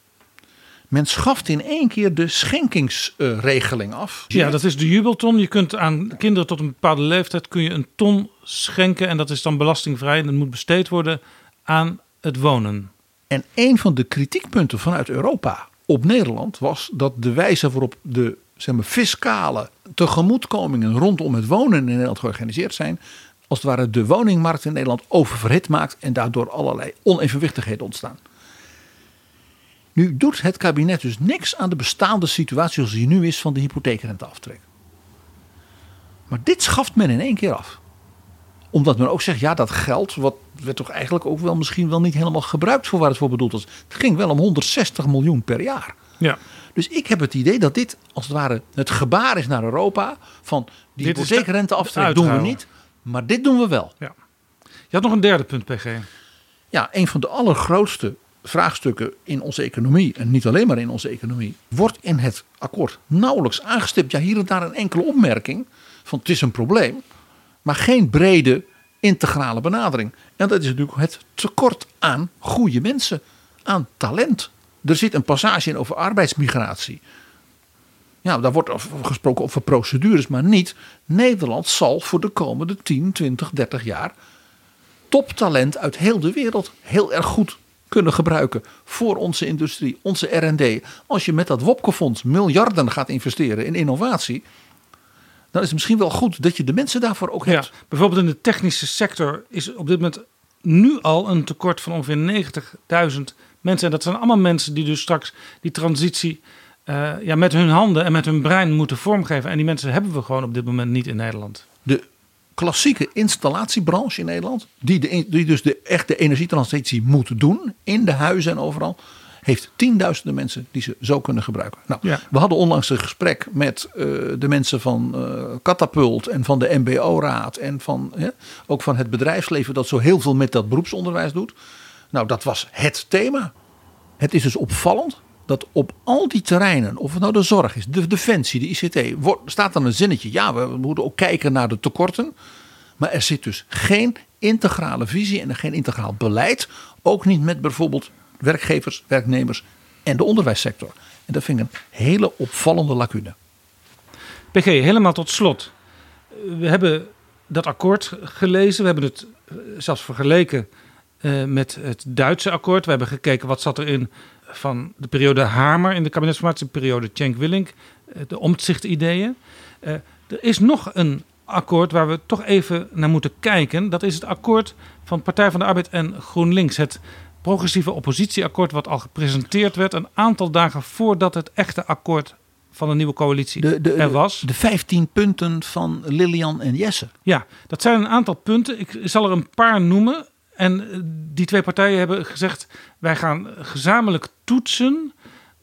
Men schaft in één keer de schenkingsregeling af. Ja, dat is de jubelton. Je kunt aan kinderen tot een bepaalde leeftijd kun je een ton schenken en dat is dan belastingvrij en dat moet besteed worden aan het wonen. En een van de kritiekpunten vanuit Europa op Nederland was dat de wijze waarop de zeg maar, fiscale tegemoetkomingen rondom het wonen in Nederland georganiseerd zijn, als het ware de woningmarkt in Nederland oververhit maakt en daardoor allerlei onevenwichtigheden ontstaan. Nu doet het kabinet dus niks aan de bestaande situatie zoals die nu is van de hypotheekrenteaftrek. Maar dit schaft men in één keer af. Omdat men ook zegt, ja dat geld, wat werd toch eigenlijk ook wel misschien wel niet helemaal gebruikt voor waar het voor bedoeld was. Het ging wel om 160 miljoen per jaar. Ja. Dus ik heb het idee dat dit als het ware het gebaar is naar Europa. Van die Dit is de- hypotheekrenteaftrek doen we niet, maar dit doen we wel. Ja. Je had nog een derde punt, PG. Ja, een van de allergrootste vraagstukken in onze economie, en niet alleen maar in onze economie, wordt in het akkoord nauwelijks aangestipt. Ja, hier en daar een enkele opmerking van het is een probleem, maar geen brede integrale benadering. En dat is natuurlijk het tekort aan goede mensen, aan talent. Er zit een passage in over arbeidsmigratie. Ja, daar wordt gesproken over procedures, maar niet. Nederland zal voor de komende 10, 20, 30 jaar toptalent uit heel de wereld heel erg goed kunnen gebruiken voor onze industrie, onze R&D. Als je met dat Wopke-fonds miljarden gaat investeren in innovatie, dan is het misschien wel goed dat je de mensen daarvoor ook hebt. Ja, bijvoorbeeld in de technische sector is op dit moment nu al een tekort van ongeveer 90.000 mensen. En dat zijn allemaal mensen die dus straks die transitie uh, ja, met hun handen en met hun brein moeten vormgeven. En die mensen hebben we gewoon op dit moment niet in Nederland. De klassieke installatiebranche in Nederland, die, de, die dus de echte energietransitie moet doen, in de huizen en overal, heeft tienduizenden mensen die ze zo kunnen gebruiken. Nou, Ja. We hadden onlangs een gesprek met eh, de mensen van eh Catapult en van de MBO-raad en van, hè, ook van het bedrijfsleven dat zo heel veel met dat beroepsonderwijs doet. Nou, dat was het thema. Het is dus opvallend dat op al die terreinen, of het nou de zorg is, de defensie, de ICT, wordt, staat dan een zinnetje. Ja, we moeten ook kijken naar de tekorten. Maar er zit dus geen integrale visie en geen integraal beleid. Ook niet met bijvoorbeeld werkgevers, werknemers en de onderwijssector. En dat vind ik een hele opvallende lacune. PG, helemaal tot slot. We hebben dat akkoord gelezen. We hebben het eh, zelfs vergeleken eh, met het Duitse akkoord. We hebben gekeken wat zat erin van de periode Hamer in de kabinetsformatie, de periode Cenk Willink, eh, de omzicht-ideeën. Eh, er is nog een akkoord waar we toch even naar moeten kijken. Dat is het akkoord van Partij van de Arbeid en GroenLinks. Het progressieve oppositieakkoord wat al gepresenteerd werd een aantal dagen voordat het echte akkoord van de nieuwe coalitie De, de, er was. de 15 punten van Lilian en Jesse. Ja, dat zijn een aantal punten. Ik zal er een paar noemen. En eh, die twee partijen hebben gezegd: wij gaan gezamenlijk toetsen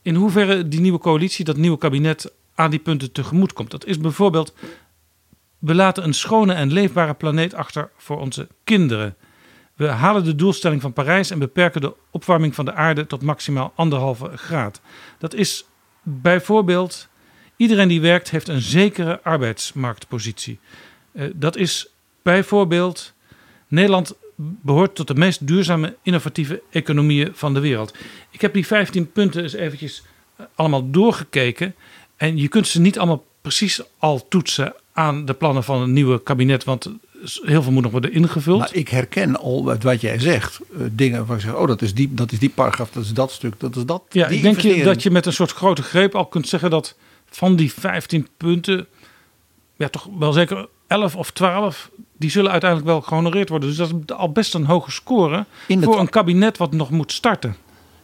in hoeverre die nieuwe coalitie, dat nieuwe kabinet, aan die punten tegemoet komt. Dat is bijvoorbeeld: we laten een schone en leefbare planeet achter voor onze kinderen. We halen de doelstelling van Parijs en beperken de opwarming van de aarde tot maximaal anderhalve graad. Dat is bijvoorbeeld: iedereen die werkt heeft een zekere arbeidsmarktpositie. Eh, dat is bijvoorbeeld: Nederland behoort tot de meest duurzame, innovatieve economieën van de wereld. Ik heb die 15 punten eens eventjes eh, allemaal doorgekeken. En je kunt ze niet allemaal precies al toetsen aan de plannen van een nieuwe kabinet, want heel veel moet nog worden ingevuld. Maar ik herken al uit wat jij zegt. eh, dingen waar ik zeg, oh dat is die, dat is die paragraaf, dat is dat stuk, dat is dat. Ja, die ik denk je dat je met een soort grote greep al kunt zeggen dat van die 15 punten, ja, toch wel zeker 11 of 12, die zullen uiteindelijk wel gehonoreerd worden. Dus dat is al best een hoge score In voor een kabinet wat nog moet starten.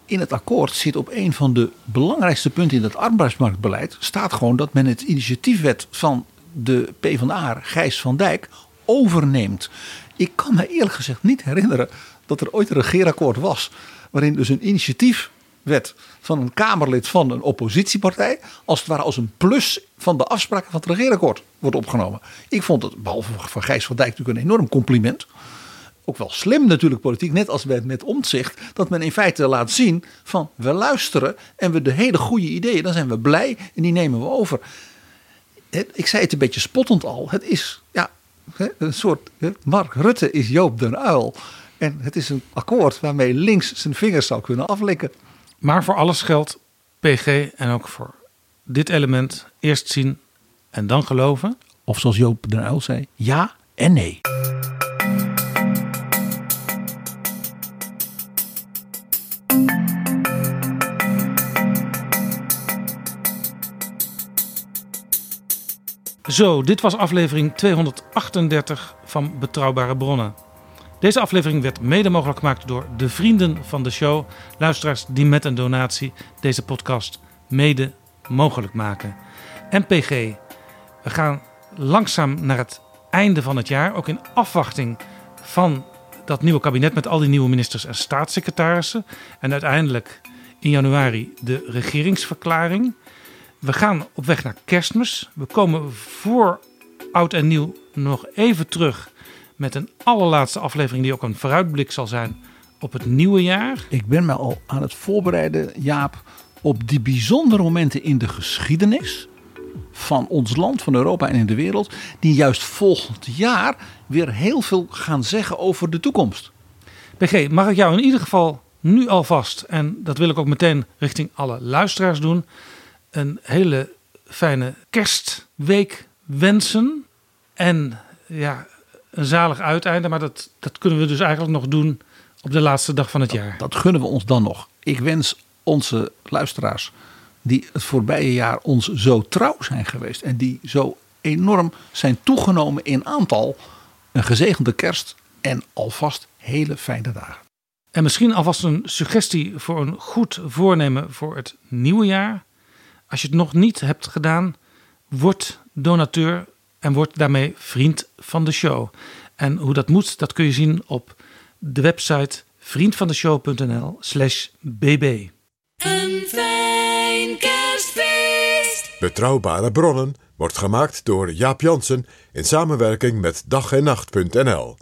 In het akkoord zit op een van de belangrijkste punten in het arbeidsmarktbeleid. staat gewoon dat men het initiatiefwet van de PvdA, Gijs van Dijk, overneemt. Ik kan me eerlijk gezegd niet herinneren dat er ooit een regeerakkoord was. waarin dus een initiatiefwet van een Kamerlid van een oppositiepartij. als het ware als een plus van de afspraken van het regeerakkoord wordt opgenomen. Ik vond het, behalve van Gijs van Dijk, natuurlijk een enorm compliment ook wel slim natuurlijk politiek, net als met, met omzicht, dat men in feite laat zien van we luisteren en we de hele goede ideeën, dan zijn we blij en die nemen we over. Het- ik zei het een beetje spottend al, het is ja, een soort, Mark Rutte is Joop den Uil. En het is een akkoord waarmee links zijn vingers zou kunnen aflikken. Maar voor alles geldt PG en ook voor dit element eerst zien en dan geloven. Of zoals Joop den Uil zei, ja en nee. Zo, dit was aflevering 238 van Betrouwbare Bronnen. Deze aflevering werd mede mogelijk gemaakt door de vrienden van de show. Luisteraars die met een donatie deze podcast mede mogelijk maken. En PG, we gaan langzaam naar het einde van het jaar. Ook in afwachting van dat nieuwe kabinet met al die nieuwe ministers en staatssecretarissen. En uiteindelijk in januari de regeringsverklaring. We gaan op weg naar kerstmis. We komen voor oud en nieuw nog even terug met een allerlaatste aflevering die ook een vooruitblik zal zijn op het nieuwe jaar. Ik ben me al aan het voorbereiden, Jaap, op die bijzondere momenten in de geschiedenis van ons land, van Europa en in de wereld, die juist volgend jaar weer heel veel gaan zeggen over de toekomst. PG, mag ik jou in ieder geval nu alvast, en dat wil ik ook meteen richting alle luisteraars doen, een hele fijne kerstweek wensen. En ja, een zalig uiteinde. Maar dat, dat kunnen we dus eigenlijk nog doen op de laatste dag van het jaar. Dat gunnen we ons dan nog. Ik wens onze luisteraars die het voorbije jaar ons zo trouw zijn geweest en die zo enorm zijn toegenomen in aantal, een gezegende kerst en alvast hele fijne dagen. En misschien alvast een suggestie voor een goed voornemen voor het nieuwe jaar. Als je het nog niet hebt gedaan, word donateur en word daarmee vriend van de show. En hoe dat moet, dat kun je zien op de website vriendvandeshow.nl/slash bb. Een fijn kerstfeest! Betrouwbare bronnen wordt gemaakt door Jaap Jansen in samenwerking met dag en nacht.nl.